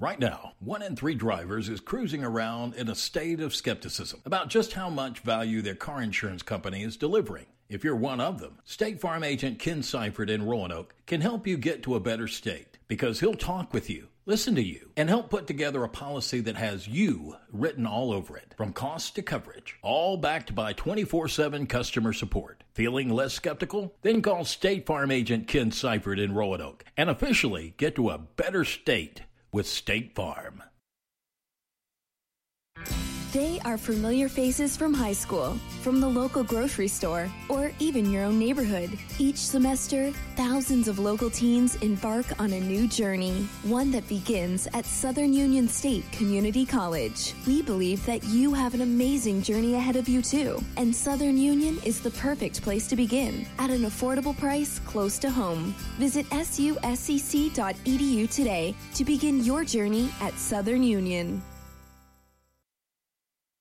Right now, one in three drivers is cruising around in a state of skepticism about just how much value their car insurance company is delivering. If you're one of them, State Farm agent Ken Seifert in Roanoke can help you get to a better state because he'll talk with you, listen to you, and help put together a policy that has you written all over it, from cost to coverage, all backed by 24 7 customer support. Feeling less skeptical? Then call State Farm agent Ken Seifert in Roanoke and officially get to a better state with State Farm. They are familiar faces from high school, from the local grocery store, or even your own neighborhood. Each semester, thousands of local teens embark on a new journey, one that begins at Southern Union State Community College. We believe that you have an amazing journey ahead of you, too, and Southern Union is the perfect place to begin at an affordable price close to home. Visit suscc.edu today to begin your journey at Southern Union.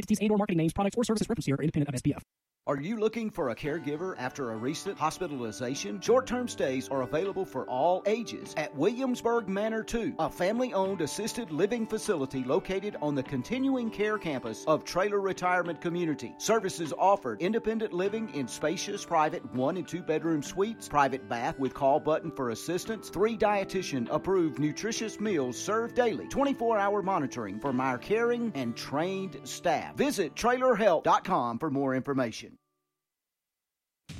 entities and or marketing names, products, or services referenced here are independent of SPF. Are you looking for a caregiver after a recent hospitalization? Short term stays are available for all ages at Williamsburg Manor 2, a family owned assisted living facility located on the continuing care campus of Traylor Retirement Community. Services offered independent living in spacious private one and two bedroom suites, private bath with call button for assistance, three dietitian approved nutritious meals served daily, 24 hour monitoring from our caring and trained staff. Visit traylorhelp.com for more information.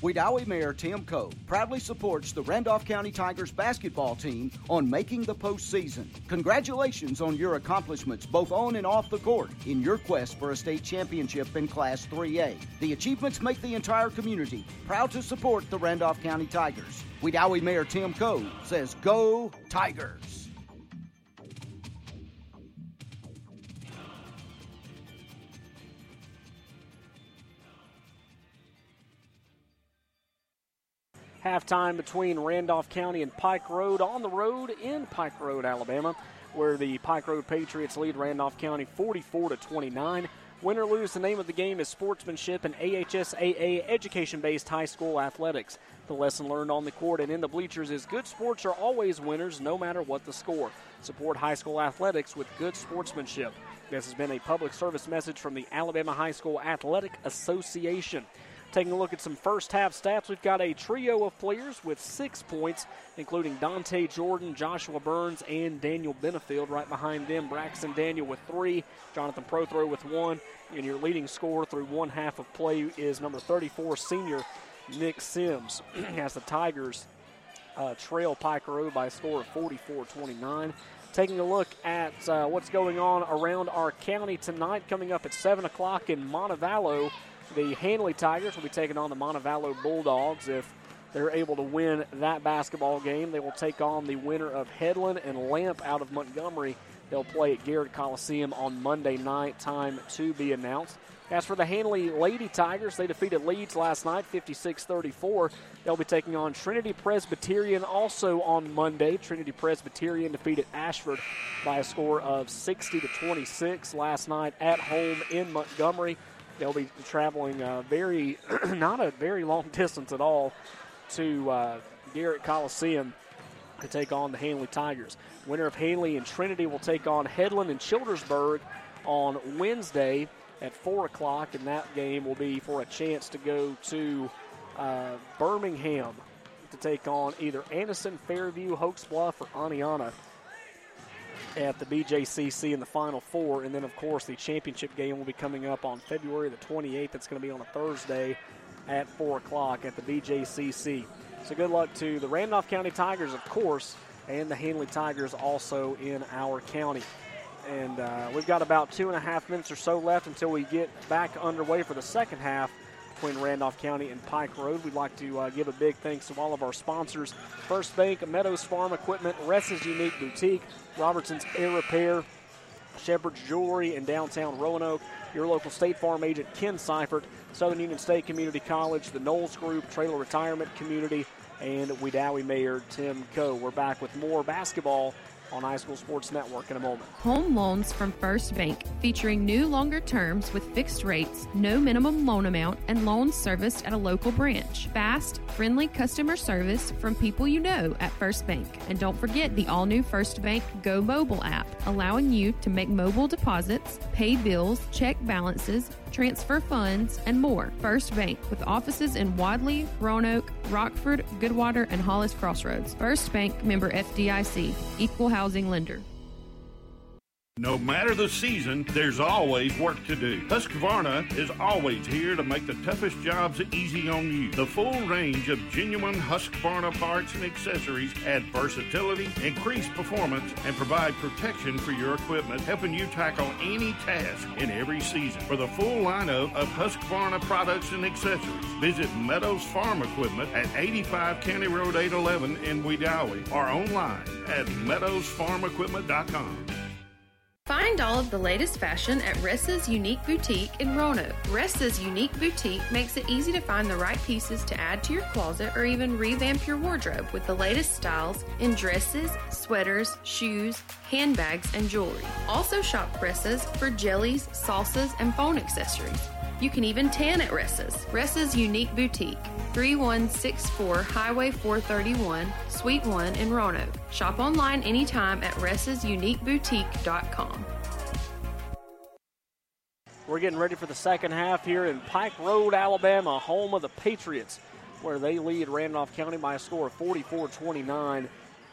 Wedowee Mayor Tim Coe proudly supports the Randolph County Tigers basketball team on making the postseason. Congratulations on your accomplishments both on and off the court in your quest for a state championship in Class 3A. The achievements make the entire community proud to support the Randolph County Tigers. Wedowee Mayor Tim Coe says, Go Tigers! Halftime between Randolph County and Pike Road on the road in Pike Road, Alabama, where the Pike Road Patriots lead Randolph County 44 to 29. Win or lose, the name of the game is sportsmanship and AHSAA education based high school athletics. The lesson learned on the court and in the bleachers is good sports are always winners no matter what the score. Support high school athletics with good sportsmanship. This has been a public service message from the Alabama High School Athletic Association. Taking a look at some first half stats, we've got a trio of players with six points, including Dante Jordan, Joshua Burns, and Daniel Benefield. Right behind them, Braxton Daniel with three, Jonathan Prothro with one, and your leading scorer through one half of play is number 34 senior Nick Sims. as the Tigers uh, trail Road by a score of 44 29. Taking a look at uh, what's going on around our county tonight, coming up at 7 o'clock in Montevallo. The Handley Tigers will be taking on the Montevallo Bulldogs. If they're able to win that basketball game, they will take on the winner of Headland and LAMP out of Montgomery. They'll play at Garrett Coliseum on Monday night, time to be announced. As for the Handley Lady Tigers, they defeated Leeds last night, 56 34. They'll be taking on Trinity Presbyterian also on Monday. Trinity Presbyterian defeated Ashford by a score of 60 to 26 last night at home in Montgomery. They'll be traveling uh, very, not a very long distance at all to uh, Garrett Coliseum to take on the Handley Tigers. Winner of Handley and Trinity will take on Headland and Childersburg on Wednesday at 4 o'clock, and that game will be for a chance to go to uh, Birmingham to take on either Anderson, Fairview, Hokes Bluff, or Aniana at the BJCC in the Final Four. And then, of course, the championship game will be coming up on February the 28th. That's going to be on a Thursday at 4 o'clock at the BJCC. So good luck to the Randolph County Tigers, of course, and the Handley Tigers also in our county. And uh, we've got about two and a half minutes or so left until we get back underway for the second half Randolph County and Pike Road. We'd like to uh, give a big thanks to all of our sponsors First Bank, Meadows Farm Equipment, Ressa's Unique Boutique, Robertson's Air Repair, Shepherd's Jewelry in downtown Roanoke, your local State Farm agent Ken Seifert, Southern Union State Community College, the Knowles Group, Traylor Retirement Community, and Wedowee Mayor Tim Coe. We're back with more basketball on High School Sports Network in a moment. Home loans from First Bank, featuring new longer terms with fixed rates, no minimum loan amount, and loans serviced at a local branch. Fast, friendly customer service from people you know at First Bank. And don't forget the all new First Bank Go mobile app, allowing you to make mobile deposits, pay bills, check balances, transfer funds, and more. First Bank, with offices in Wadley, Roanoke, Rockford, Goodwater, and Hollis Crossroads. First Bank member FDIC, equal housing lender. No matter the season, there's always work to do. Husqvarna is always here to make the toughest jobs easy on you. The full range of genuine Husqvarna parts and accessories add versatility, increase performance, and provide protection for your equipment, helping you tackle any task in every season. For the full lineup of Husqvarna products and accessories, visit Meadows Farm Equipment at 85 County Road 811 in Wedowee or online at meadowsfarmequipment.com. Find all of the latest fashion at Ressa's Unique Boutique in Roanoke. Ressa's Unique Boutique makes it easy to find the right pieces to add to your closet or even revamp your wardrobe with the latest styles in dresses, sweaters, shoes, handbags, and jewelry. Also shop Ressa's for jellies, salsas, and phone accessories. You can even tan at Ressa's. Ressa's Unique Boutique, 3164 Highway 431, Suite 1 in Roanoke. Shop online anytime at ressasuniqueboutique.com. We're getting ready for the second half here in Pike Road, Alabama, home of the Patriots, where they lead Randolph County by a score of 44 29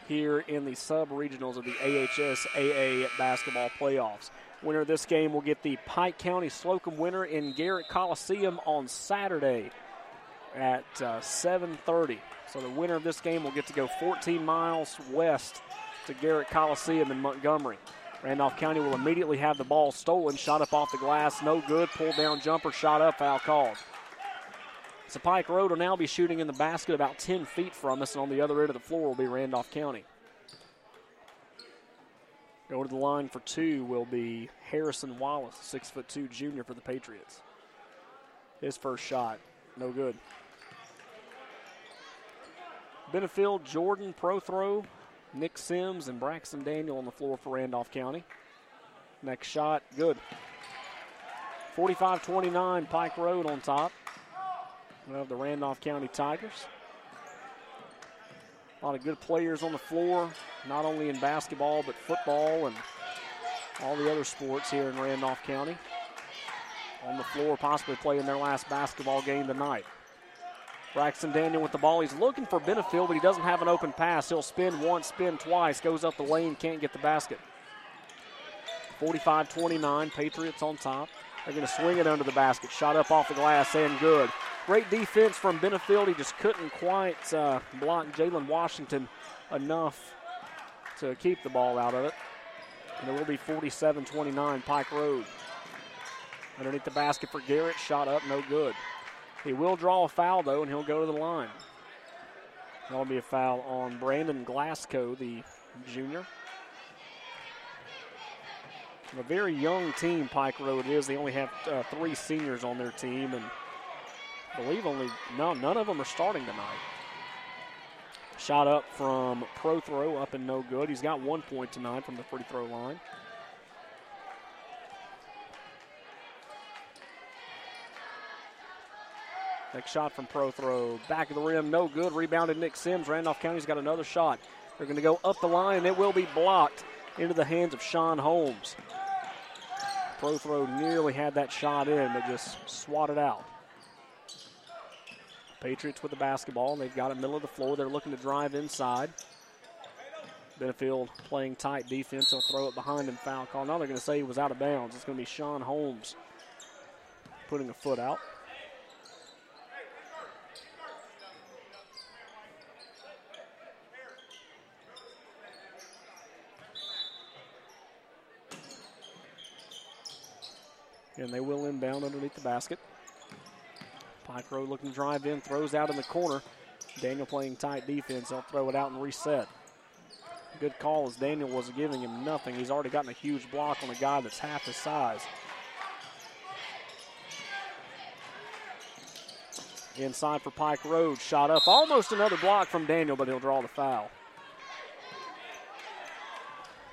here in the sub regionals of the AHSAA basketball playoffs. Winner of this game will get the Pike County Slocomb winner in Garrett Coliseum on Saturday at uh, 7:30. So the winner of this game will get to go 14 miles west to Garrett Coliseum in Montgomery. Randolph County will immediately have the ball stolen, shot up off the glass, no good, pulled down jumper, shot up, foul called. So Pike Road will now be shooting in the basket about 10 feet from us, and on the other end of the floor will be Randolph County. Go to the line for two will be Harrison Wallace, six foot two junior for the Patriots. His first shot, no good. Benefield, Jordan, Prothro, Nick Sims, and Braxton Daniel on the floor for Randolph County. Next shot, good. 45 29, Pike Road on top of the Randolph County Tigers. A lot of good players on the floor, not only in basketball, but football and all the other sports here in Randolph County. On the floor, possibly playing their last basketball game tonight. Braxton Daniel with the ball. He's looking for Benefield, but he doesn't have an open pass. He'll spin once, spin twice, goes up the lane, can't get the basket. 45 29, Patriots on top. They're going to swing it under the basket. Shot up off the glass and good. Great defense from Benefield. He just couldn't quite uh, block Jalen Washington enough to keep the ball out of it. And it will be 47 29 Pike Road. Underneath the basket for Garrett. Shot up, no good. He will draw a foul, though, and he'll go to the line. That'll be a foul on Brandon Glasgow, the junior. A very young team, Pike Road is. They only have uh, three seniors on their team, and I believe only no, none of them are starting tonight. Shot up from Prothro, up and no good. He's got one point tonight from the free throw line. Next shot from Prothro. back of the rim, no good. Rebounded Nick Sims. Randolph County's got another shot. They're going to go up the line, and it will be blocked into the hands of Sean Holmes. Prothro nearly had that shot in, but just swatted out. Patriots with the basketball. They've got it middle of the floor. They're looking to drive inside. Benefield playing tight defense. He'll throw it behind him. Foul call. Now they're going to say he was out of bounds. It's going to be Sean Holmes putting a foot out. And they will inbound underneath the basket. Pike Road looking to drive in, throws out in the corner. Daniel playing tight defense. They'll throw it out and reset. Good call as Daniel was giving him nothing. He's already gotten a huge block on a guy that's half his size. Inside for Pike Road. Shot up. Almost another block from Daniel, but he'll draw the foul.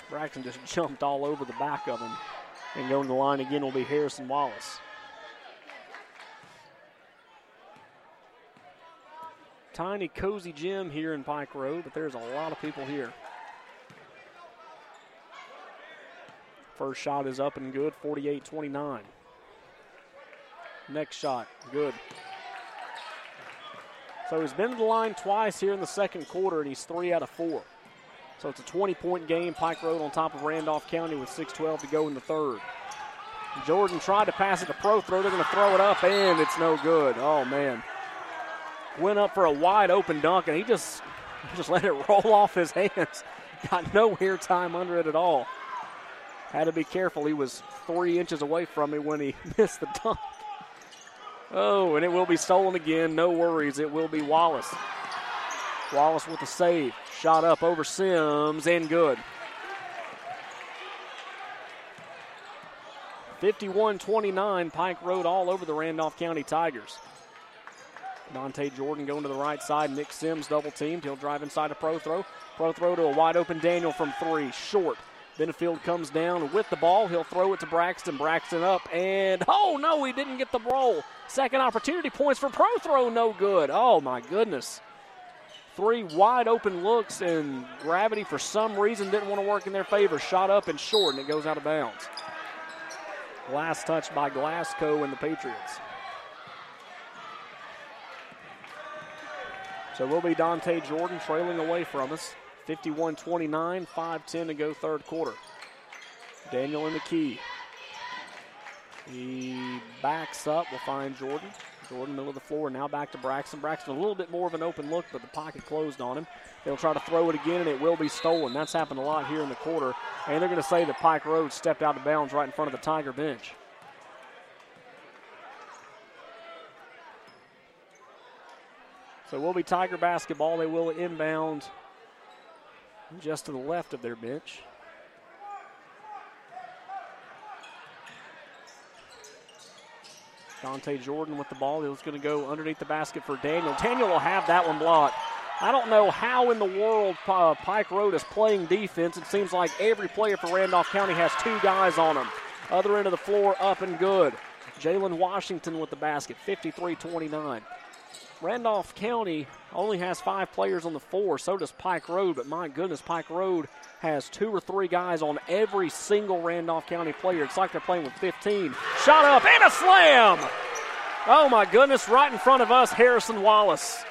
Braxton just jumped all over the back of him. And going to the line again will be Harrison Wallace. Tiny, cozy gym here in Pike Road, but there's a lot of people here. First shot is up and good, 48 29. Next shot, good. So he's been to the line twice here in the second quarter, and he's three out of four. So it's a 20 point game. Pike Road on top of Randolph County with 6.12 to go in the third. Jordan tried to pass it to Prothro. They're going to throw it up, and it's no good. Oh, man. Went up for a wide open dunk, and he just, just let it roll off his hands. Got no air time under it at all. Had to be careful. He was three inches away from me when he missed the dunk. Oh, and it will be stolen again. No worries. It will be Wallace. Wallace with the save. Shot up over Sims and good. 51 29, Pike Road all over the Randolph County Tigers. Dante Jordan going to the right side. Nick Sims double teamed. He'll drive inside a Prothro. Pro throw to a wide open Daniel from three. Short. Benefield comes down with the ball. He'll throw it to Braxton. Braxton up and oh no, he didn't get the roll. Second opportunity points for pro throw, no good. Oh my goodness. Three wide open looks and gravity for some reason didn't want to work in their favor. Shot up and short and it goes out of bounds. Last touch by Glasgow and the Patriots. So will be Dante Jordan trailing away from us. 51 29, 5 10 to go, third quarter. Daniel in the key. He backs up. We'll find Jordan. Jordan, middle of the floor, now back to Braxton. Braxton, a little bit more of an open look, but the pocket closed on him. They'll try to throw it again, and it will be stolen. That's happened a lot here in the quarter. And they're going to say that Pike Road stepped out of bounds right in front of the Tiger bench. So will be Tiger basketball. They will inbound just to the left of their bench. Dante Jordan with the ball. He's going to go underneath the basket for Daniel. Daniel will have that one blocked. I don't know how in the world uh, Pike Road is playing defense. It seems like every player for Randolph County has two guys on them. Other end of the floor, up and good. Jalen Washington with the basket, 53 29. Randolph County only has five players on the floor. So does Pike Road, but my goodness, Pike Road has two or three guys on every single Randolph County player. It's like they're playing with 15. Shot up and a slam! Oh my goodness, right in front of us, Harrison Wallace.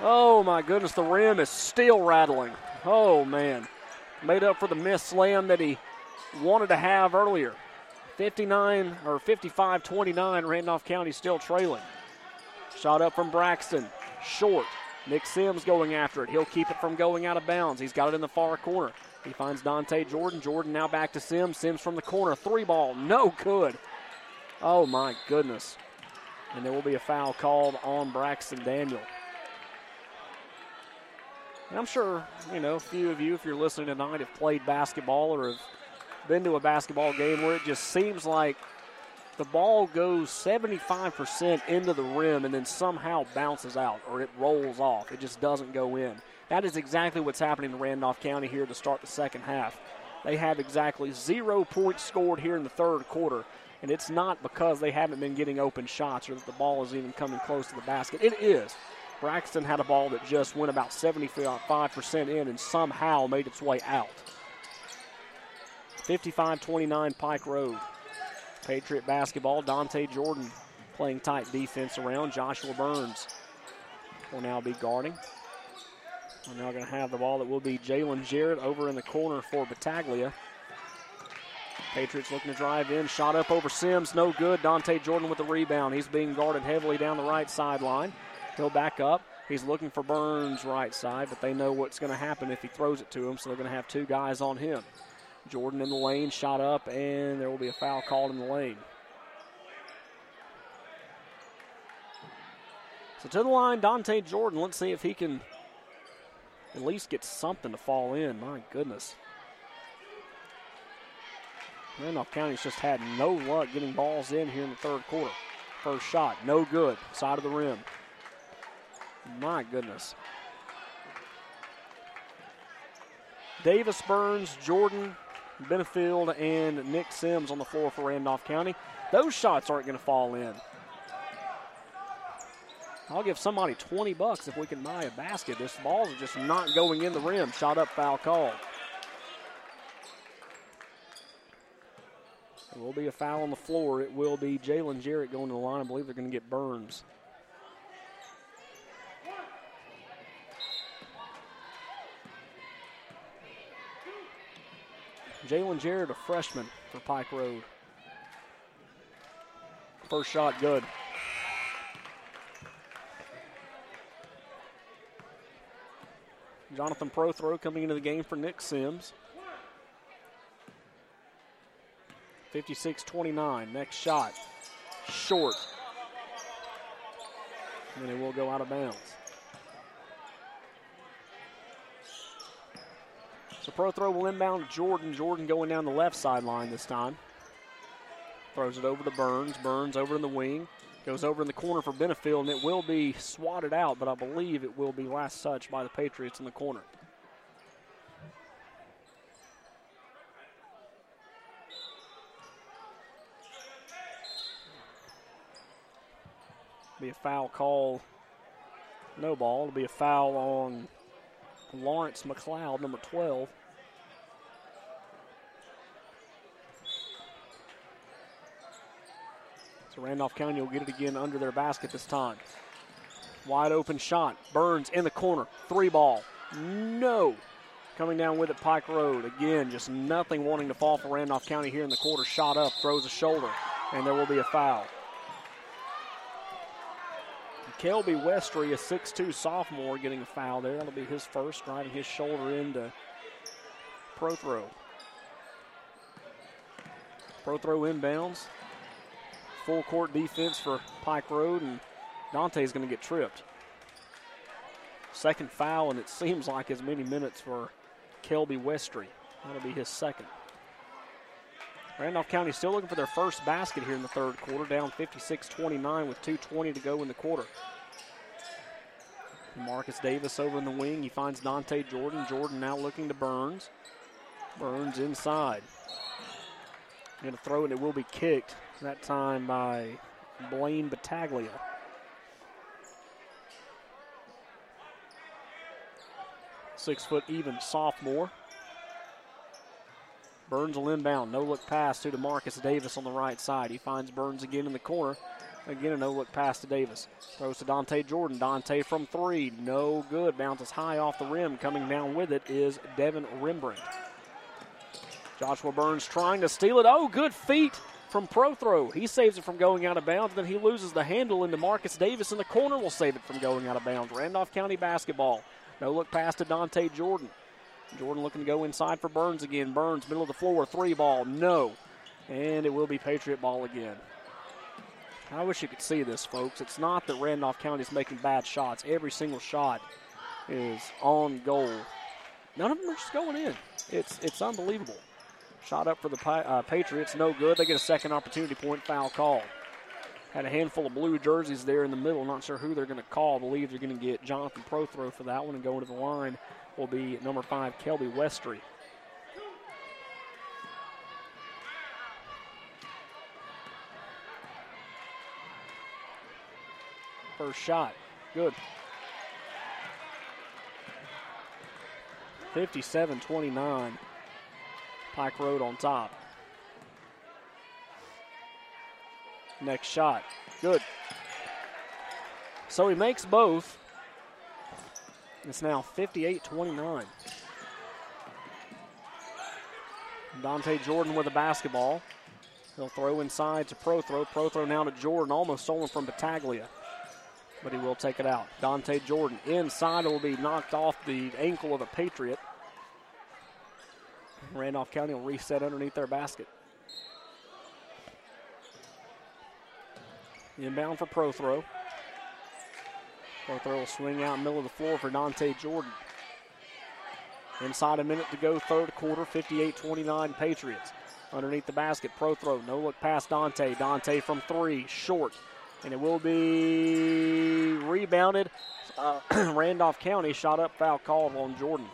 Oh my goodness, the rim is still rattling. Oh man. Made up for the missed slam that he wanted to have earlier. 59 or 55 29, Randolph County still trailing. Shot up from Braxton. Short. Nick Sims going after it. He'll keep it from going out of bounds. He's got it in the far corner. He finds Dante Jordan. Jordan now back to Sims. Sims from the corner. Three ball. No good. Oh, my goodness. And there will be a foul called on Braxton Daniel. And I'm sure, you know, a few of you, if you're listening tonight, have played basketball or have been to a basketball game where it just seems like the ball goes 75% into the rim and then somehow bounces out or it rolls off. It just doesn't go in. That is exactly what's happening in Randolph County here to start the second half. They have exactly zero points scored here in the third quarter, and it's not because they haven't been getting open shots or that the ball is even coming close to the basket. It is. Braxton had a ball that just went about 75% in and somehow made its way out. 55 29 Pike Road. Patriot basketball. Dante Jordan playing tight defense around. Joshua Burns will now be guarding. We're now going to have the ball that will be Jalen Jarrett over in the corner for Battaglia. Patriots looking to drive in. Shot up over Sims. No good. Dante Jordan with the rebound. He's being guarded heavily down the right sideline. He'll back up. He's looking for Burns right side, but they know what's going to happen if he throws it to him, so they're going to have two guys on him. Jordan in the lane, shot up, and there will be a foul called in the lane. So to the line, Dante Jordan. Let's see if he can at least get something to fall in. My goodness. Randolph County's just had no luck getting balls in here in the third quarter. First shot, no good. Side of the rim. My goodness. Davis Burns, Jordan, Benefield and Nick Sims on the floor for Randolph County. Those shots aren't going to fall in. I'll give somebody 20 bucks if we can buy a basket. This balls just not going in the rim. Shot up foul call. There will be a foul on the floor. It will be Jalen Jarrett going to the line. I believe they're going to get Burns. Jalen Jarrett, a freshman for Pike Road. First shot, good. Jonathan Prothro coming into the game for Nick Sims. 56 29. Next shot. Short. And it will go out of bounds. So Prothro will inbound Jordan. Jordan going down the left sideline this time. Throws it over to Burns. Burns over in the wing. Goes over in the corner for Benefield, and it will be swatted out, but I believe it will be last touch by the Patriots in the corner. Be a foul call. No ball. It'll be a foul on Lawrence McLeod, number 12. So Randolph County will get it again under their basket this time. Wide open shot. Burns in the corner. Three ball. No. Coming down with it, Pike Road. Again, just nothing wanting to fall for Randolph County here in the quarter. Shot up, throws a shoulder, and there will be a foul. Kelby Westry, a 6'2 sophomore, getting a foul there. That'll be his first, driving his shoulder into Prothro. Pro throw inbounds. Full court defense for Pike Road, and Dante's going to get tripped. Second foul, and it seems like as many minutes for Kelby Westry. That'll be his second. Randolph County still looking for their first basket here in the third quarter, down 56 29 with 2.20 to go in the quarter. Marcus Davis over in the wing. He finds Dante Jordan. Jordan now looking to Burns. Burns inside. Going to throw it, it will be kicked. That time by Blaine Battaglia. Six foot even sophomore. Burns will inbound. No look pass to DeMarcus Davis on the right side. He finds Burns again in the corner. Again, a no look pass to Davis. Throws to Dante Jordan. Dante from three. No good. Bounces high off the rim. Coming down with it is Devin Rembrandt. Joshua Burns trying to steal it. Oh, good feet from Prothro. He saves it from going out of bounds. Then he loses the handle, and Marcus Davis in the corner will save it from going out of bounds. Randolph County basketball. No look pass to Dante Jordan. Jordan looking to go inside for Burns again. Burns, middle of the floor, three ball, no. And it will be Patriot ball again. I wish you could see this, folks. It's not that Randolph County is making bad shots. Every single shot is on goal. None of them are just going in. It's it's unbelievable. Shot up for the uh, Patriots, no good. They get a second opportunity point foul call. Had a handful of blue jerseys there in the middle. Not sure who they're going to call. Believe they're going to get Jonathan Prothro for that one and going to the line will be number five, Kelby Westry. First shot. Good. 57 29. Pike Road on top. Next shot. Good. So he makes both. It's now 58 29. Dante Jordan with the basketball. He'll throw inside to Prothro. Pro throw now to Jordan, almost stolen from Battaglia. But he will take it out. Dante Jordan inside will be knocked off the ankle of a Patriot. Randolph County will reset underneath their basket. Inbound for Prothro. Pro Throw will swing out middle of the floor for Dante Jordan. Inside a minute to go, third quarter, 58 29 Patriots. Underneath the basket, Prothro, no look past Dante. Dante from three, short. And it will be rebounded. Uh, Randolph County shot up foul called on Jordan.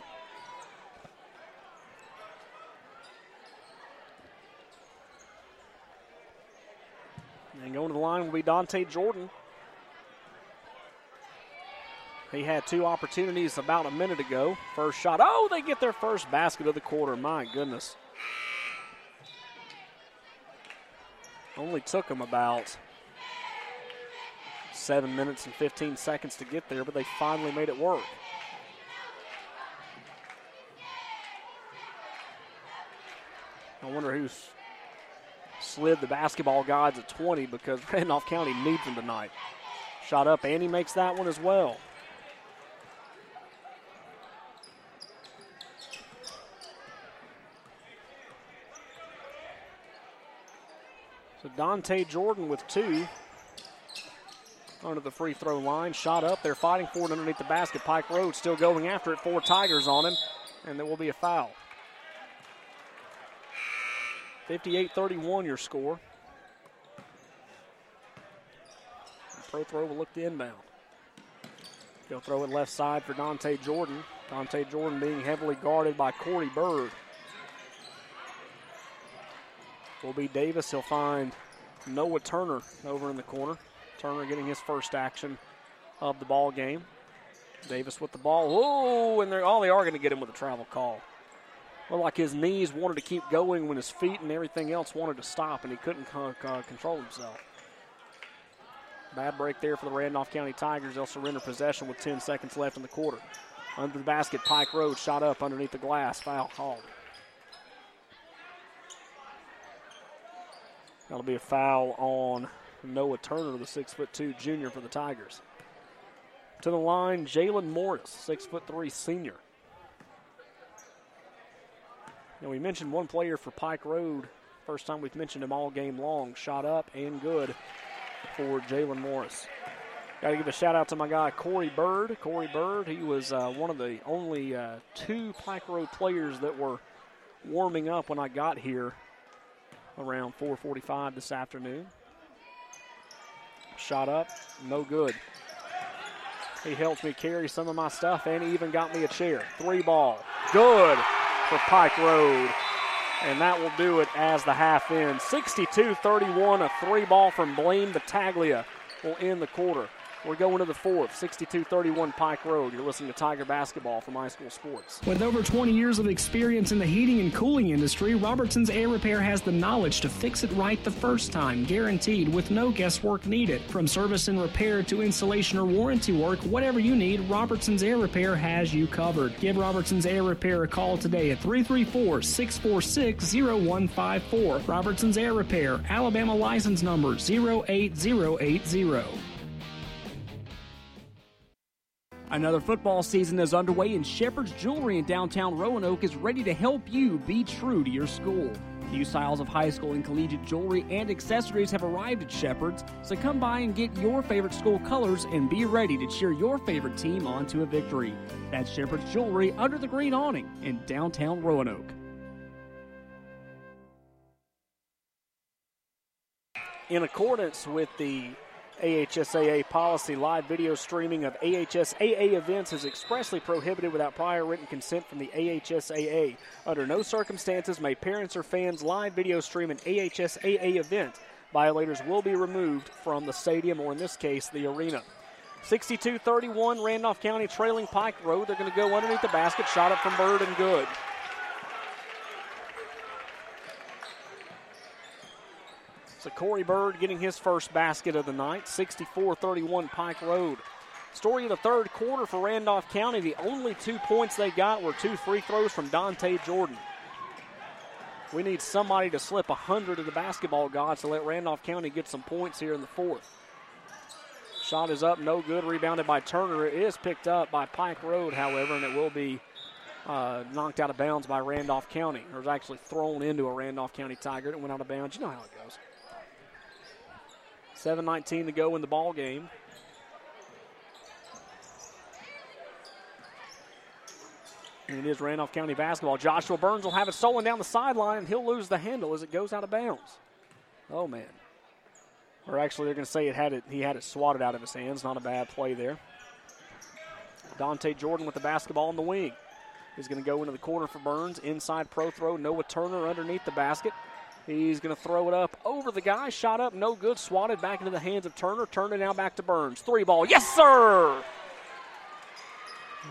And going to the line will be Dante Jordan. He had two opportunities about a minute ago. First shot. Oh, they get their first basket of the quarter. My goodness. Only took them about seven minutes and 15 seconds to get there, but they finally made it work. I wonder who's slid the basketball gods at 20 because Randolph County needs them tonight. Shot up, and he makes that one as well. So Dante Jordan with two under the free throw line. Shot up. They're fighting for it underneath the basket. Pike Road still going after it. Four Tigers on him, and there will be a foul. 58 31 your score. And Prothro will look to inbound. He'll throw it left side for Dante Jordan. Dante Jordan being heavily guarded by Corey Bird. Will be Davis. He'll find Noah Turner over in the corner. Turner getting his first action of the ball game. Davis with the ball. Whoa, and they're all oh, they are going to get him with a travel call. Well, like his knees wanted to keep going when his feet and everything else wanted to stop, and he couldn't control himself. Bad break there for the Randolph County Tigers. They'll surrender possession with 10 seconds left in the quarter. Under the basket, Pike Road shot up underneath the glass. Foul called. That'll be a foul on Noah Turner, the six foot two junior for the Tigers. To the line, Jalen Morris, six foot three senior. Now we mentioned one player for Pike Road. First time we've mentioned him all game long. Shot up and good for Jalen Morris. Got to give a shout out to my guy Corey Bird. Corey Bird, he was uh, one of the only uh, two Pike Road players that were warming up when I got here around 4:45 this afternoon. Shot up, no good. He helped me carry some of my stuff and he even got me a chair. Three ball, good for Pike Road. And that will do it as the half ends. 62 31, a three ball from Blaine Battaglia will end the quarter. We're going to the fourth, 62-31 Pike Road. You're listening to Tiger Basketball from High School Sports. With over 20 years of experience in the heating and cooling industry, Robertson's Air Repair has the knowledge to fix it right the first time, guaranteed with no guesswork needed. From service and repair to installation or warranty work, whatever you need, Robertson's Air Repair has you covered. Give Robertson's Air Repair a call today at 334-646-0154. Robertson's Air Repair, Alabama license number 08080. Another football season is underway, and Shepherd's Jewelry in downtown Roanoke is ready to help you be true to your school. New styles of high school and collegiate jewelry and accessories have arrived at Shepherd's, so come by and get your favorite school colors and be ready to cheer your favorite team on to a victory. That's Shepherd's Jewelry under the green awning in downtown Roanoke. In accordance with the AHSAA policy, live video streaming of AHSAA events is expressly prohibited without prior written consent from the AHSAA. Under no circumstances may parents or fans live video stream an AHSAA event. Violators will be removed from the stadium, or in this case, the arena. 62 31, Randolph County trailing Pike Road. They're going to go underneath the basket, shot up from Bird and good. So Corey Bird getting his first basket of the night, 64 31 Pike Road. Story of the third quarter for Randolph County. The only two points they got were two free throws from Dante Jordan. We need somebody to slip 100 to the basketball gods to let Randolph County get some points here in the fourth. Shot is up, no good. Rebounded by Turner. It is picked up by Pike Road, however, and it will be uh, knocked out of bounds by Randolph County. Or was actually thrown into a Randolph County Tiger. It went out of bounds. You know how it goes. 7.19 to go in the ball game. And it is Randolph County basketball. Joshua Burns will have it stolen down the sideline, and he'll lose the handle as it goes out of bounds. Oh man! Or actually, they're going to say it had it. He had it swatted out of his hands. Not a bad play there. Dante Jordan with the basketball in the wing. He's going to go into the corner for Burns. Inside Prothro. Noah Turner underneath the basket. He's going to throw it up over the guy. Shot up, no good. Swatted back into the hands of Turner. Turned it now back to Burns. Three ball. Yes, sir!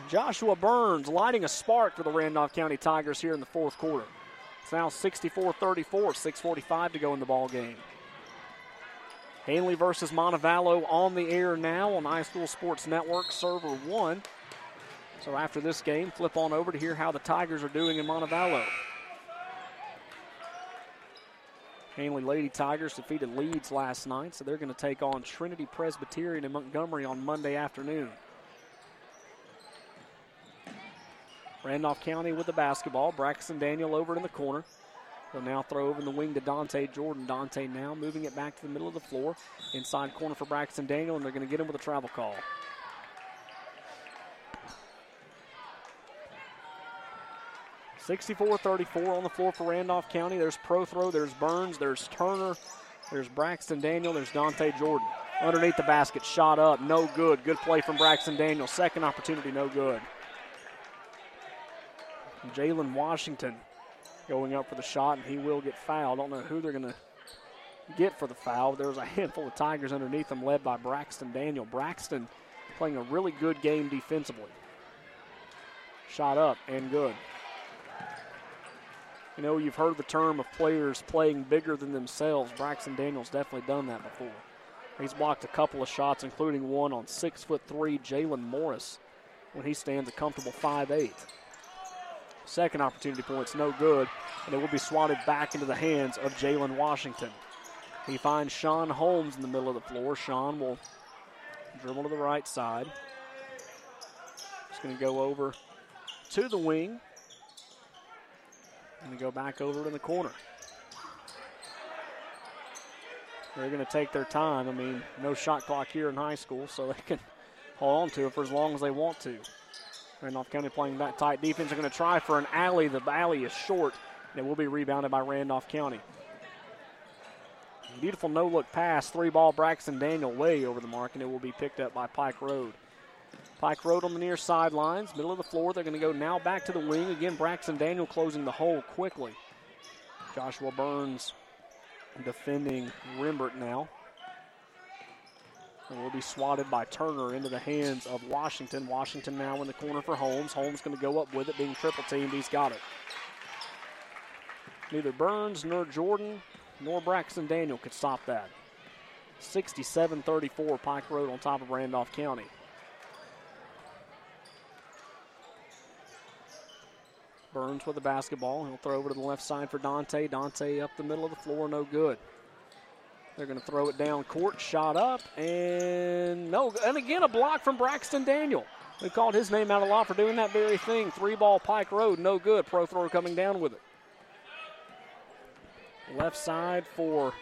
Joshua Burns lighting a spark for the Randolph County Tigers here in the fourth quarter. It's now 64 34, 6.45 to go in the ball game. Handley versus Montevallo on the air now on iSchool Sports Network, server one. So after this game, flip on over to hear how the Tigers are doing in Montevallo. Handley Lady Tigers defeated Leeds last night, so they're going to take on Trinity Presbyterian in Montgomery on Monday afternoon. Randolph County with the basketball. Braxton Daniel over in the corner. They'll now throw over in the wing to Dante Jordan. Dante now moving it back to the middle of the floor. Inside corner for Braxton Daniel, and they're going to get him with a travel call. 64-34 on the floor for Randolph County. There's Prothro, there's Burns, there's Turner, there's Braxton Daniel, there's Dante Jordan. Underneath the basket, shot up, no good. Good play from Braxton Daniel. Second opportunity, no good. Jalen Washington going up for the shot, and he will get fouled. Don't know who they're going to get for the foul. There's a handful of Tigers underneath them, led by Braxton Daniel. Braxton playing a really good game defensively. Shot up and good. You know, you've heard the term of players playing bigger than themselves. Braxton Daniels definitely done that before. He's blocked a couple of shots, including one on six foot three Jalen Morris when he stands a comfortable five eight. Second opportunity point's no good, and it will be swatted back into the hands of Jalen Washington. He finds Sean Holmes in the middle of the floor. Sean will dribble to the right side. He's going to go over to the wing. And go back over to the corner. They're going to take their time. I mean, no shot clock here in high school, so they can hold on to it for as long as they want to. Randolph County playing that tight defense. They're going to try for an alley. The alley is short, and it will be rebounded by Randolph County. Beautiful no look pass. Three ball Braxton Daniel way over the mark, and it will be picked up by Pike Road. Pike Road on the near sidelines, middle of the floor. They're going to go now back to the wing. Again, Braxton Daniel closing the hole quickly. Joshua Burns defending Rimbert now. And will be swatted by Turner into the hands of Washington. Washington now in the corner for Holmes. Holmes going to go up with it, being triple teamed. He's got it. Neither Burns nor Jordan nor Braxton Daniel could stop that. 67 34 Pike Road on top of Randolph County. Burns with the basketball. He'll throw over to the left side for Dante. Dante up the middle of the floor, no good. They're going to throw it down court, shot up, and no. And again, a block from Braxton Daniel. We called his name out a lot for doing that very thing. Three ball Pike Road, no good. Pro thrower coming down with it. Left side for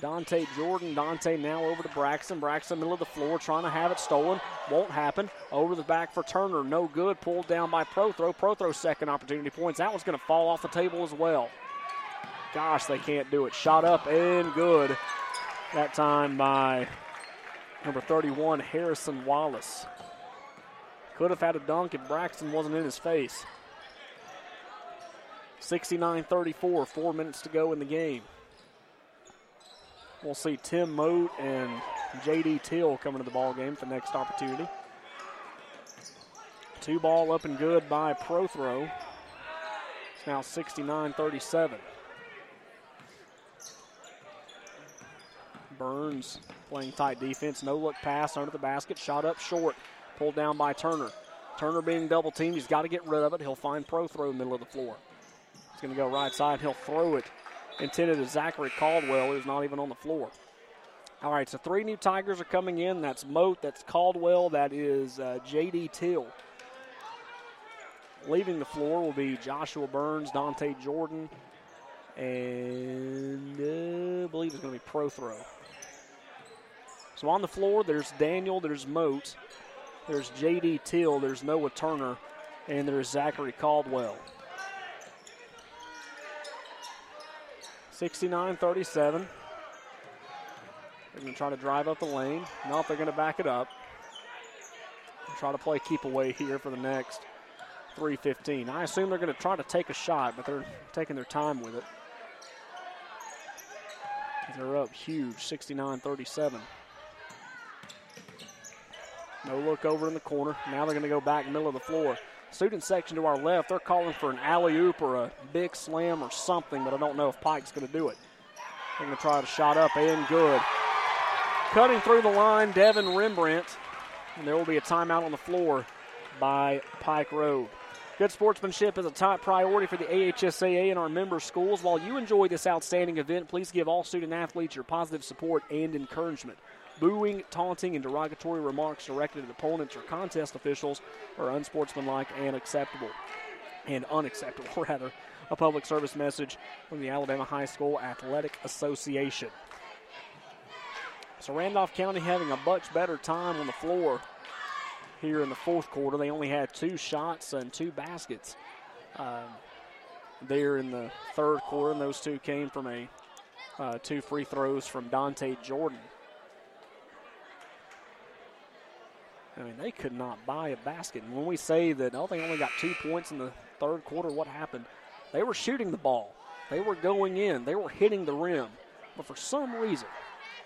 Dante Jordan. Dante now over to Braxton. Braxton, middle of the floor, trying to have it stolen. Won't happen. Over the back for Turner. No good. Pulled down by Prothro. Prothro second opportunity points. That one's going to fall off the table as well. Gosh, they can't do it. Shot up and good. That time by number 31, Harrison Wallace. Could have had a dunk if Braxton wasn't in his face. 69 34, four minutes to go in the game. We'll see Tim Moat and J.D. Till coming to the ball game for the next opportunity. Two ball up and good by Prothro. It's now 69 37. Burns playing tight defense. No look pass under the basket. Shot up short. Pulled down by Turner. Turner being double teamed. He's got to get rid of it. He'll find Prothro middle of the floor. He's going to go right side. He'll throw it intended to Zachary Caldwell, who's not even on the floor. All right, so three new Tigers are coming in. That's Moat, that's Caldwell, that is uh, J.D. Till. Leaving the floor will be Joshua Burns, Dante Jordan, and uh, I believe it's going to be Prothro. So on the floor, there's Daniel, there's Moat, there's J.D. Till, there's Noah Turner, and there's Zachary Caldwell. 69 37. They're going to try to drive up the lane. No, they're going to back it up. Try to play keep away here for the next 315. I assume they're going to try to take a shot, but they're taking their time with it. They're up huge, 69 37. No look over in the corner. Now they're going to go back middle of the floor. Student section to our left, they're calling for an alley oop or a big slam or something, but I don't know if Pike's going to do it. They're going to try to shot up and good. Cutting through the line, Devin Rembrandt, and there will be a timeout on the floor by Pike Road. Good sportsmanship is a top priority for the AHSAA and our member schools. While you enjoy this outstanding event, please give all student athletes your positive support and encouragement. Booing, taunting, and derogatory remarks directed at opponents or contest officials are unsportsmanlike and acceptable. And unacceptable, rather. A public service message from the Alabama High School Athletic Association. So Randolph County having a much better time on the floor here in the fourth quarter. They only had two shots and two baskets um, there in the third quarter, and those two came from a uh, two free throws from Dante Jordan. I mean, they could not buy a basket. And when we say that, oh, they only got two points in the third quarter, what happened? They were shooting the ball. They were going in. They were hitting the rim. But for some reason,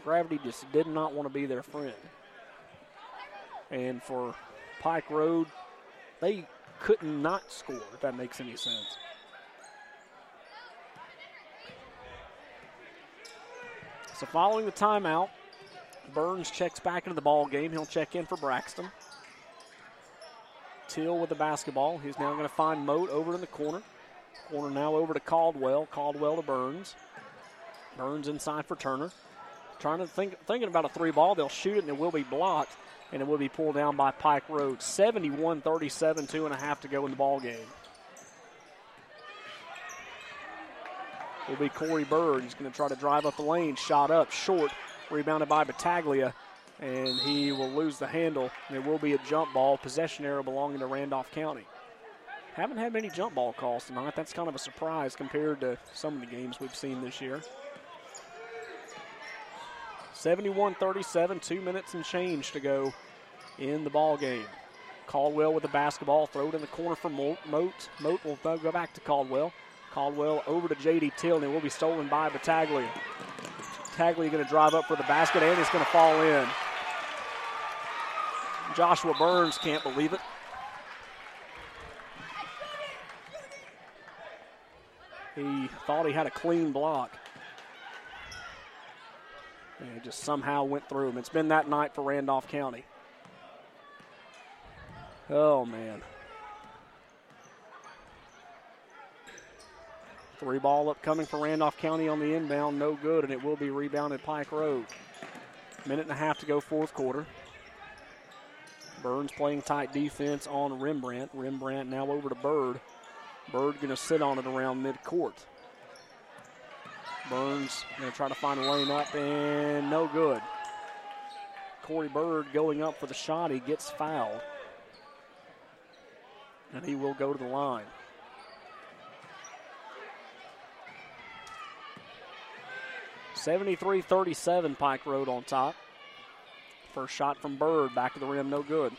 gravity just did not want to be their friend. And for Pike Road, they could not score, if that makes any sense. So following the timeout, Burns checks back into the ball game. He'll check in for Braxton. Till with the basketball. He's now going to find Moat over in the corner. Corner now over to Caldwell. Caldwell to Burns. Burns inside for Turner. Trying to think, thinking about a three ball. They'll shoot it and it will be blocked, and it will be pulled down by Pike Road. 71 37, two and a half to go in the ball game. Will be Corey Bird. He's going to try to drive up the lane. Shot up, short, rebounded by Battaglia, and he will lose the handle. And it will be a jump ball, possession arrow belonging to Randolph County. Haven't had many jump ball calls tonight. That's kind of a surprise compared to some of the games we've seen this year. 71 37, two minutes and change to go in the ball game. Caldwell with the basketball, throw it in the corner for Moat. Moat, Moat will go back to Caldwell. Caldwell over to J.D. Till, and it will be stolen by Battaglia. Battaglia going to drive up for the basket, and it's going to fall in. Joshua Burns can't believe it. He thought he had a clean block. And it just somehow went through him. It's been that night for Randolph County. Oh, man. Three ball up coming for Randolph County on the inbound, no good, and it will be rebounded Pike Road. Minute and a half to go, fourth quarter. Burns playing tight defense on Rembrandt. Rembrandt now over to Bird. Bird going to sit on it around midcourt. Burns going to try to find a lane up and no good. Corey Bird going up for the shot. He gets fouled. And he will go to the line. Seventy-three thirty-seven Pike Road on top. First shot from Bird, back of the rim, no good.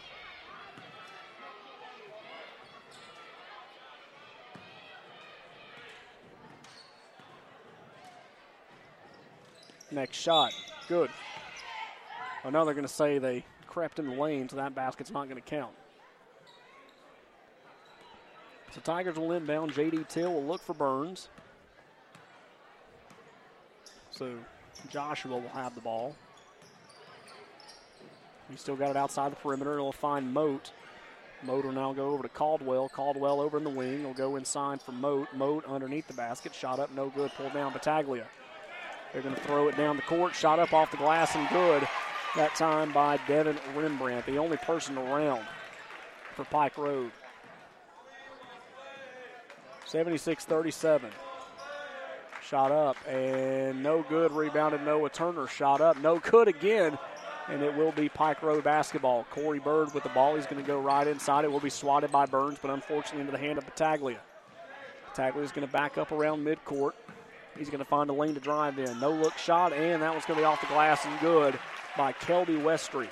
Next shot, good. I know they're going to say they crept in the lane, so that basket's not going to count. So Tigers will inbound. J.D. Till will look for Burns. So Joshua will have the ball. He still got it outside the perimeter. He'll find Moat. Moat will now go over to Caldwell. Caldwell over in the wing. He'll go inside for Moat. Moat underneath the basket. Shot up, no good. Pulled down Battaglia. They're going to throw it down the court. Shot up off the glass and good. That time by Devin Rembrandt, the only person around for Pike Road. 76 37. Shot up and no good. Rebounded Noah Turner. Shot up. No good again. And it will be Pike Road basketball. Corey Bird with the ball. He's going to go right inside. It will be swatted by Burns, but unfortunately into the hand of Battaglia. Battaglia is going to back up around midcourt. He's going to find a lane to drive in. No look shot, and that one's going to be off the glass and good by Kelby Westry.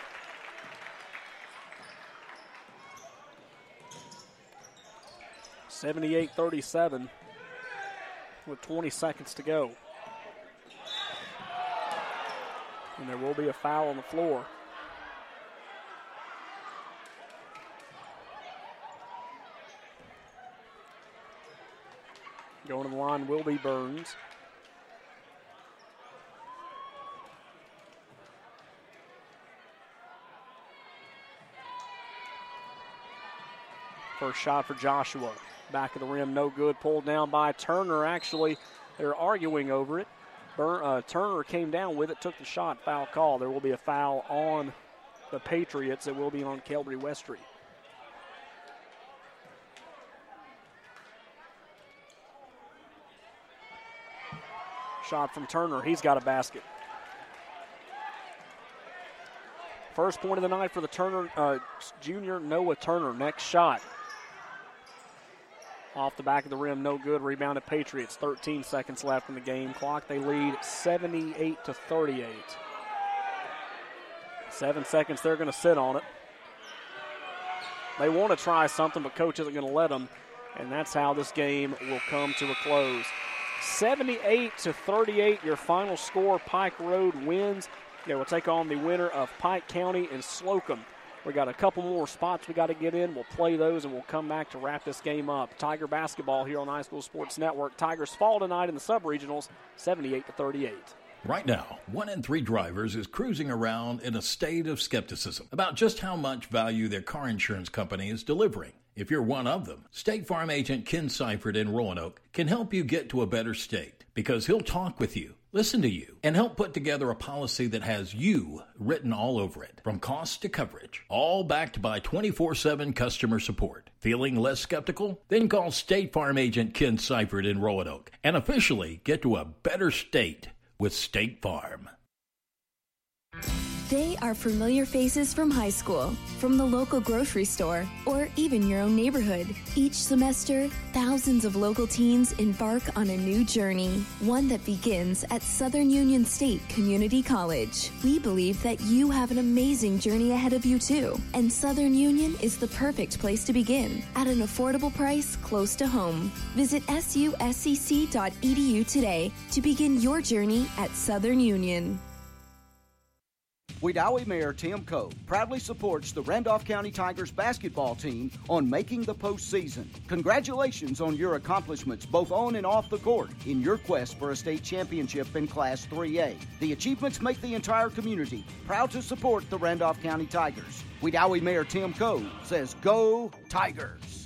Seventy-eight thirty-seven with 20 seconds to go. And there will be a foul on the floor. Going to the line will be Burns. First shot for Joshua. Back of the rim, no good. Pulled down by Turner. Actually, they're arguing over it. Burn, uh, Turner came down with it, took the shot. Foul call. There will be a foul on the Patriots. It will be on Kelby Westry. Shot from Turner. He's got a basket. First point of the night for the Turner uh, junior Noah Turner. Next shot. Off the back of the rim, no good. Rebounded Patriots. 13 seconds left in the game clock. They lead 78 to 38. Seven seconds, they're going to sit on it. they want to try something, but coach isn't going to let them. And that's how this game will come to a close. 78 to 38, your final score. Pike Road wins. They will take on the winner of Pike County and Slocomb. We got a couple more spots we got to get in. We'll play those and we'll come back to wrap this game up. Tiger basketball here on High School Sports Network. Tigers fall tonight in the sub-regionals, 78 to 38. Right now, one in three drivers is cruising around in a state of skepticism about just how much value their car insurance company is delivering. If you're one of them, State Farm agent Ken Seifert in Roanoke can help you get to a better state because he'll talk with you listen to you, and help put together a policy that has you written all over it, from cost to coverage, all backed by 24 7 customer support. Feeling less skeptical? Then call State Farm agent Ken Seifert in Roanoke and officially get to a better state with State Farm. They are familiar faces from high school, from the local grocery store, or even your own neighborhood. Each semester, thousands of local teens embark on a new journey, one that begins at Southern Union State Community College. We believe that you have an amazing journey ahead of you, too, and Southern Union is the perfect place to begin at an affordable price close to home. Visit suscc.edu today to begin your journey at Southern Union. Wedowee Mayor Tim Coe proudly supports the Randolph County Tigers basketball team on making the postseason. Congratulations on your accomplishments both on and off the court in your quest for a state championship in Class 3A. The achievements make the entire community proud to support the Randolph County Tigers. Wedowee Mayor Tim Coe says, Go Tigers!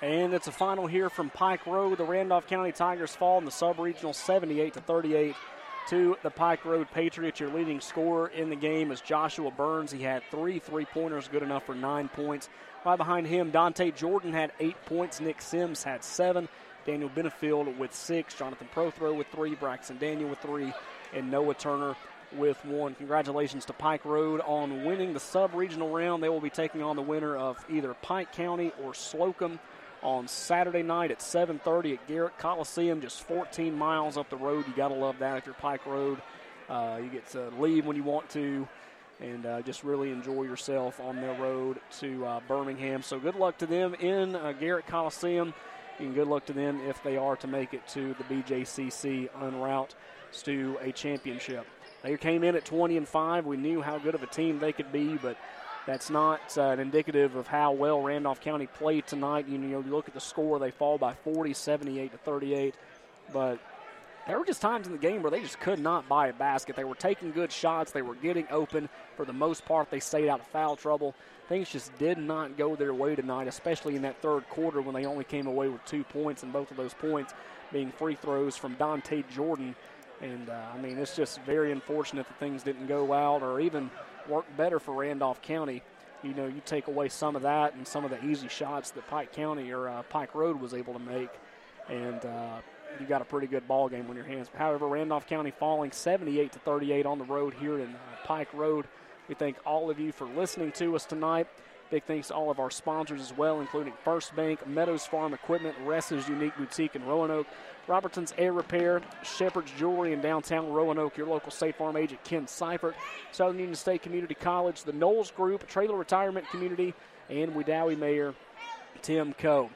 And it's a final here from Pike Road. The Randolph County Tigers fall in the sub-regional 78 to 38 to the Pike Road Patriots. Your leading scorer in the game is Joshua Burns. He had three three-pointers, good enough for nine points. Right behind him, Dante Jordan had eight points. Nick Sims had seven. Daniel Benefield with six. Jonathan Prothro with three. Braxton Daniel with three. And Noah Turner with one. Congratulations to Pike Road on winning the sub-regional round. They will be taking on the winner of either Pike County or Slocomb on Saturday night at 7:30 at Garrett Coliseum, just 14 miles up the road. You got to love that if you're Pike Road. Uh, you get to leave when you want to, and uh, just really enjoy yourself on their road to uh, Birmingham. So good luck to them in uh, Garrett Coliseum, and good luck to them if they are to make it to the BJCC en route to a championship. They came in at 20 and five. We knew how good of a team they could be, but that's not uh, an indicative of how well Randolph County played tonight. You know, you look at the score; they fall by 40, 78 to 38. But there were just times in the game where they just could not buy a basket. They were taking good shots. They were getting open. For the most part, they stayed out of foul trouble. Things just did not go their way tonight, especially in that third quarter when they only came away with two points, and both of those points being free throws from Dante Jordan. And uh, I mean, it's just very unfortunate that things didn't go out or even worked better for Randolph County. You know, you take away some of that and some of the easy shots that Pike County or uh, Pike Road was able to make, and uh, you got a pretty good ball game on your hands. However, Randolph County falling 78 to 38 on the road here in uh, Pike Road. We thank all of you for listening to us tonight. Big thanks to all of our sponsors as well, including First Bank, Meadows Farm Equipment, Ressa's Unique Boutique in Roanoke, Robertson's Air Repair, Shepherd's Jewelry in downtown Roanoke, your local State Farm agent Ken Seifert, Southern Union State Community College, the Knowles Group, Traylor Retirement Community, and Wedowee Mayor Tim Coe.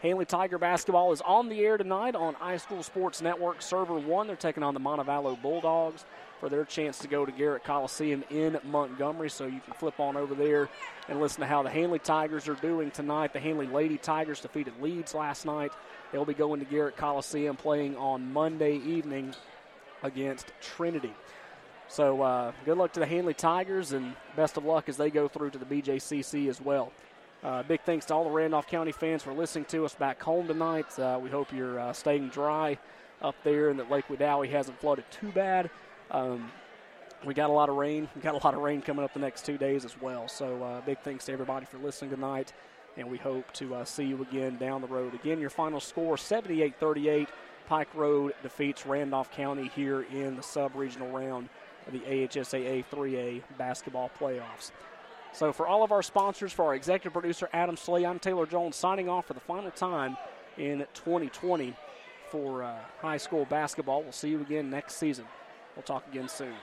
Handley Tiger basketball is on the air tonight on iSchool Sports Network Server 1. They're taking on the Montevallo Bulldogs for their chance to go to Garrett Coliseum in Montgomery. So you can flip on over there and listen to how the Handley Tigers are doing tonight. The Handley Lady Tigers defeated Leeds last night. They'll be going to Garrett Coliseum playing on Monday evening against Trinity. So uh, good luck to the Handley Tigers and best of luck as they go through to the BJCC as well. Uh, big thanks to all the Randolph County fans for listening to us back home tonight. Uh, we hope you're uh, staying dry up there and that Lake Wedowee hasn't flooded too bad. Um, we got a lot of rain. We got a lot of rain coming up the next two days as well. So uh, big thanks to everybody for listening tonight, and we hope to uh, see you again down the road. Again, your final score 78-38. Pike Road defeats Randolph County here in the sub-regional round of the AHSAA 3A basketball playoffs. So, for all of our sponsors, for our executive producer Adam Slay, I'm Taylor Jones signing off for the final time in 2020 for uh, high school basketball. We'll see you again next season. We'll talk again soon.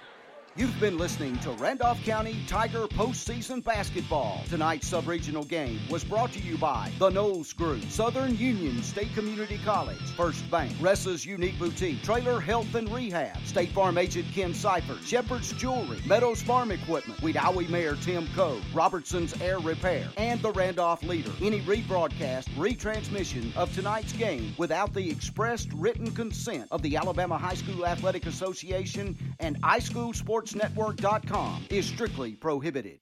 You've been listening to Randolph County Tiger postseason basketball. Tonight's sub-regional game was brought to you by the Knowles Group, Southern Union State Community College, First Bank, Ressa's Unique Boutique, Traylor Health and Rehab, State Farm Agent Ken Seifert, Shepherd's Jewelry, Meadows Farm Equipment, Wedowee Mayor Tim Coe, Robertson's Air Repair, and the Randolph Leader. Any rebroadcast, retransmission of tonight's game without the expressed written consent of the Alabama High School Athletic Association and iSchool Sports Network.com is strictly prohibited.